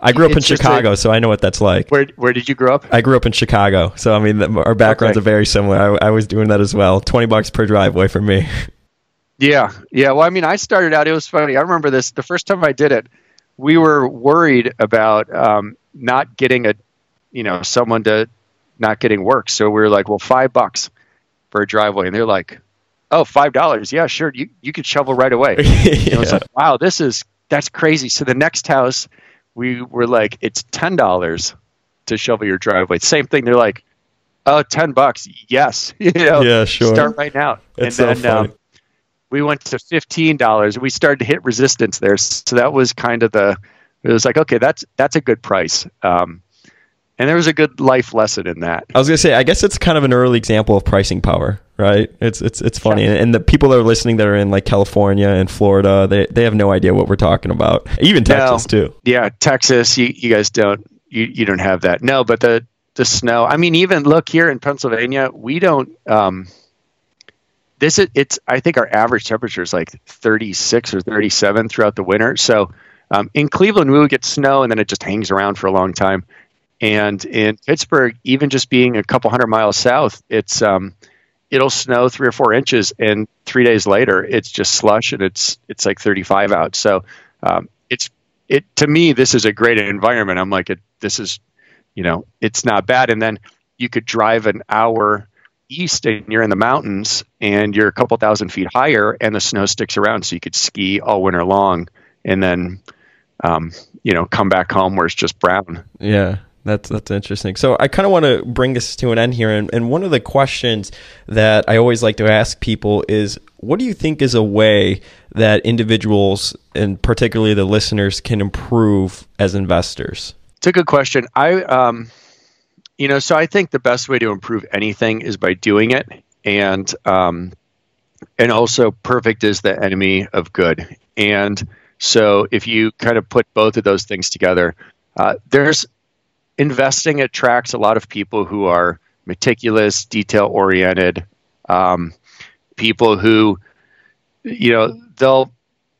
I grew up in Chicago, a, so I know what that's like. Where Where did you grow up? I grew up in Chicago, so I mean, the, our backgrounds okay. are very similar. I, I, was doing that as well. Twenty bucks per driveway for me. Yeah, yeah. Well, I mean, I started out. It was funny. I remember this. The first time I did it, we were worried about um, not getting a, you know, someone to not getting work. So we were like, well, five bucks for a driveway, and they're like, "Oh, five dollars? Yeah, sure. You you could shovel right away." yeah. was like, "Wow, this is that's crazy." So the next house, we were like, "It's ten dollars to shovel your driveway." Same thing. They're like, "Oh, 10 bucks? Yes, you know, yeah, sure. Start right now." It's and so then um, we went to fifteen dollars. We started to hit resistance there, so that was kind of the. It was like, okay, that's that's a good price. Um, and there was a good life lesson in that. I was gonna say, I guess it's kind of an early example of pricing power, right? It's it's it's funny, yeah. and the people that are listening that are in like California and Florida, they they have no idea what we're talking about. Even Texas no. too. Yeah, Texas, you you guys don't you you don't have that. No, but the the snow. I mean, even look here in Pennsylvania, we don't. Um, this is it's. I think our average temperature is like 36 or 37 throughout the winter. So um, in Cleveland, we would get snow, and then it just hangs around for a long time. And in Pittsburgh, even just being a couple hundred miles south, it's um, it'll snow three or four inches, and three days later, it's just slush, and it's it's like 35 out. So um, it's it to me, this is a great environment. I'm like, it, this is, you know, it's not bad. And then you could drive an hour east, and you're in the mountains, and you're a couple thousand feet higher, and the snow sticks around, so you could ski all winter long, and then um, you know, come back home where it's just brown. Yeah. That's that's interesting. So I kind of want to bring this to an end here, and, and one of the questions that I always like to ask people is, what do you think is a way that individuals, and particularly the listeners, can improve as investors? It's a good question. I, um, you know, so I think the best way to improve anything is by doing it, and um, and also perfect is the enemy of good. And so if you kind of put both of those things together, uh, there's investing attracts a lot of people who are meticulous, detail oriented, um, people who, you know, they'll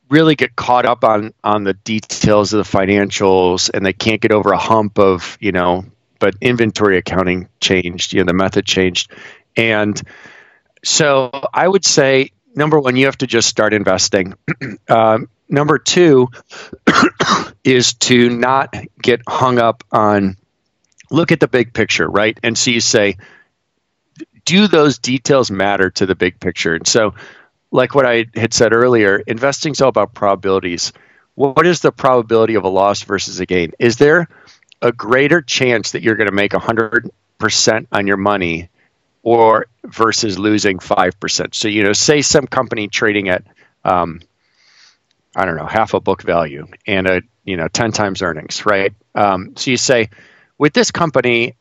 really get caught up on on the details of the financials, and they can't get over a hump of you know. But inventory accounting changed, you know, the method changed, and so I would say number one, you have to just start investing. um, number two is to not get hung up on look at the big picture, right? And so you say, do those details matter to the big picture? And so, like what I had said earlier, investing is all about probabilities. What is the probability of a loss versus a gain? Is there a greater chance that you're going to make 100% on your money or versus losing 5%? So, you know, say some company trading at, um, I don't know, half a book value and a, you know, 10 times earnings, right? Um, so you say, with this company,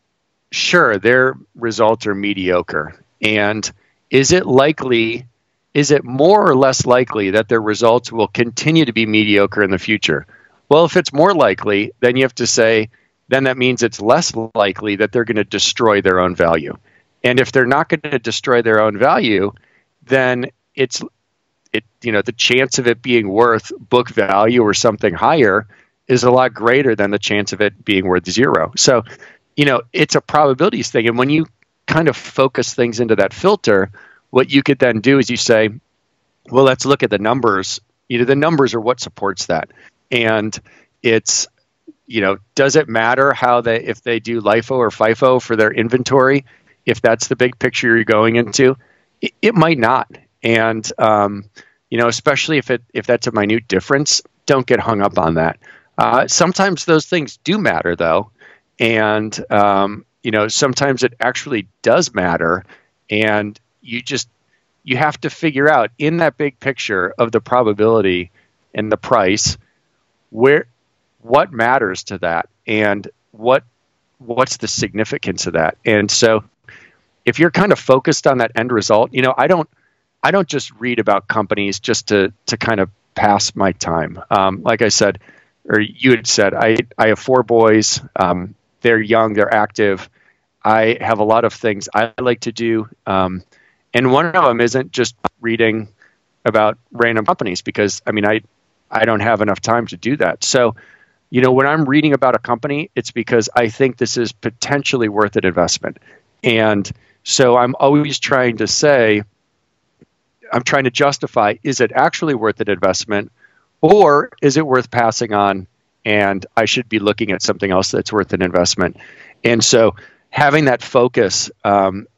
sure, their results are mediocre. And is it likely, is it more or less likely that their results will continue to be mediocre in the future? Well, if it's more likely, then you have to say, then that means it's less likely that they're going to destroy their own value. And if they're not going to destroy their own value, then it's it you know the chance of it being worth book value or something higher is a lot greater than the chance of it being worth zero. So, you know, it's a probabilities thing. And when you kind of focus things into that filter, what you could then do is you say, well, let's look at the numbers. You know, the numbers are what supports that. And it's, you know, does it matter how they if they do LIFO or FIFO for their inventory? If that's the big picture you're going into, it, it might not. And um, you know, especially if it if that's a minute difference, don't get hung up on that. Uh, sometimes those things do matter, though, and um, you know sometimes it actually does matter, and you just you have to figure out in that big picture of the probability and the price where what matters to that and what what's the significance of that. And so if you're kind of focused on that end result you know i don't i don't just read about companies just to to kind of pass my time. Um, like i said or you had said, I, I have four boys. Um, they're young, they're active. I have a lot of things I like to do. Um, and one of them isn't just reading about random companies because, I mean, I, I don't have enough time to do that. So, you know, when I'm reading about a company, it's because I think this is potentially worth an investment. And so I'm always trying to say, I'm trying to justify is it actually worth an investment? Or is it worth passing on and I should be looking at something else that's worth an investment? And so having that focus um,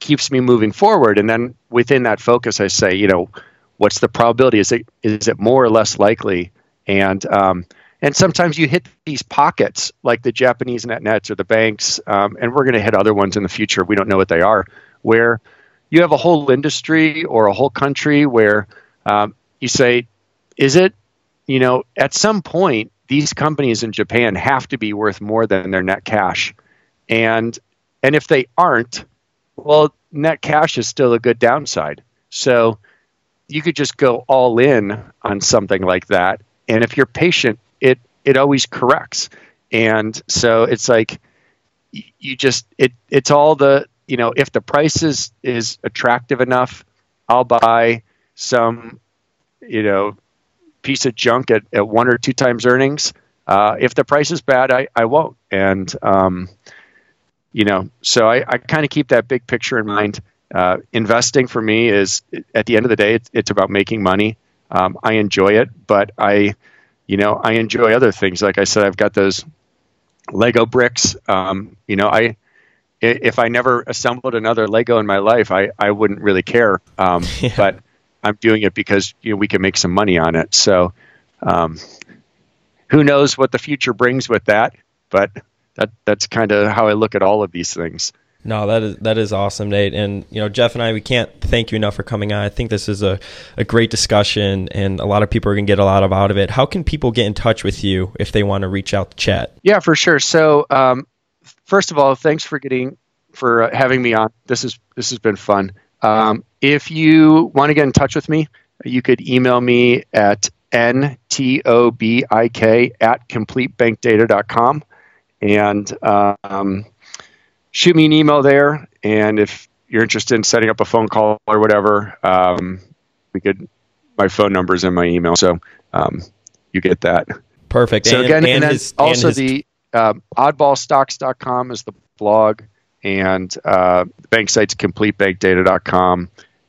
keeps me moving forward. And then within that focus, I say, you know, what's the probability? Is it is it more or less likely? And um, and sometimes you hit these pockets like the Japanese net nets or the banks, um, and we're going to hit other ones in the future. We don't know what they are. Where you have a whole industry or a whole country where um, you say, is it you know, at some point, these companies in Japan have to be worth more than their net cash. And and if they aren't, well, net cash is still a good downside. So you could just go all in on something like that. And if you're patient, it it always corrects. And so it's like you just it it's all the you know if the price is is attractive enough, I'll buy some you know piece of junk at, at one or two times earnings. Uh, if the price is bad, I, I won't. And, um, you know, so I, I kind of keep that big picture in mind. Uh, investing for me is, at the end of the day, it's, it's about making money. Um, I enjoy it, but I, you know, I enjoy other things. Like I said, I've got those Lego bricks. Um, you know, I, if I never assembled another Lego in my life, I, I wouldn't really care. Um, yeah. But I'm doing it because you know we can make some money on it. So, um, who knows what the future brings with that? But that that's kind of how I look at all of these things. No, that is that is awesome, Nate. And you know, Geoff and I, we can't thank you enough for coming on. I think this is a, a great discussion, and a lot of people are going to get a lot of out of it. How can people get in touch with you if they want to reach out to chat? Yeah, for sure. So, um, first of all, thanks for getting for uh, having me on. This is this has been fun. Um, if you want to get in touch with me, you could email me at ntobik at completebankdata.com and um, shoot me an email there. And if you're interested in setting up a phone call or whatever, um, we could. My phone number is in my email, so um, you get that. Perfect. So and, again, and, and then his, also and his... the uh, oddballstocks.com is the blog and uh, the bank site's completebankdata.com.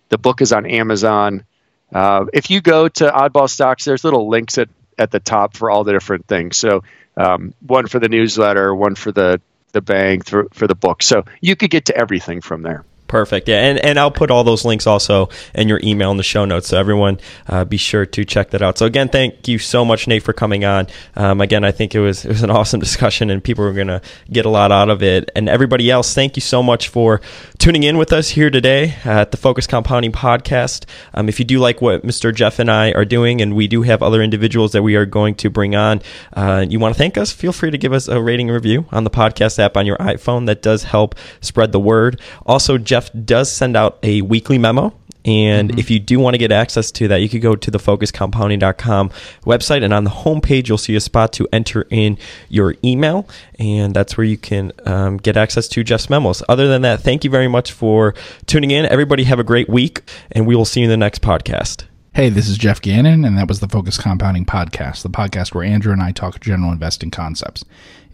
The book is on Amazon. Uh, if you go to Oddball Stocks, there's little links at, at the top for all the different things. So um, one for the newsletter, one for the the bank, for, for the book. So you could get to everything from there. Perfect. Yeah, and and I'll put all those links also in your email in the show notes, so everyone uh, be sure to check that out. So again, thank you so much, Nate, for coming on. Um, again, I think it was it was an awesome discussion, and people are going to get a lot out of it. And everybody else, thank you so much for tuning in with us here today at the Focus Compounding Podcast. Um, if you do like what Mr. Geoff and I are doing, and we do have other individuals that we are going to bring on, uh, you want to thank us? Feel free to give us a rating review on the podcast app on your iPhone. That does help spread the word. Also, Geoff Geoff does send out a weekly memo And mm-hmm. if you do want to get access to that, you could go to the focuscompounding.com website. And on the homepage, you'll see a spot to enter in your email. And that's where you can um, get access to Geoff's memos. Other than that, thank you very much for tuning in. Everybody have a great week, and we will see you in the next podcast. Hey, this is Geoff Gannon, and that was the Focus Compounding Podcast, the podcast where Andrew and I talk general investing concepts.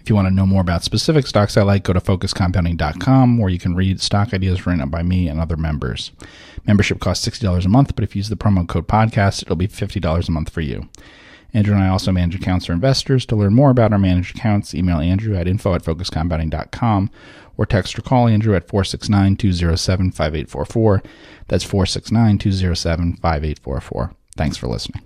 If you want to know more about specific stocks I like, go to focuscompounding.com where you can read stock ideas written up by me and other members. Membership costs $60 a month, but if you use the promo code podcast, it'll be $50 a month for you. Andrew and I also manage accounts for investors. To learn more about our managed accounts, email Andrew at info at focuscompounding.com or text or call Andrew at 469 207 5844. That's 469 207 5844. Thanks for listening.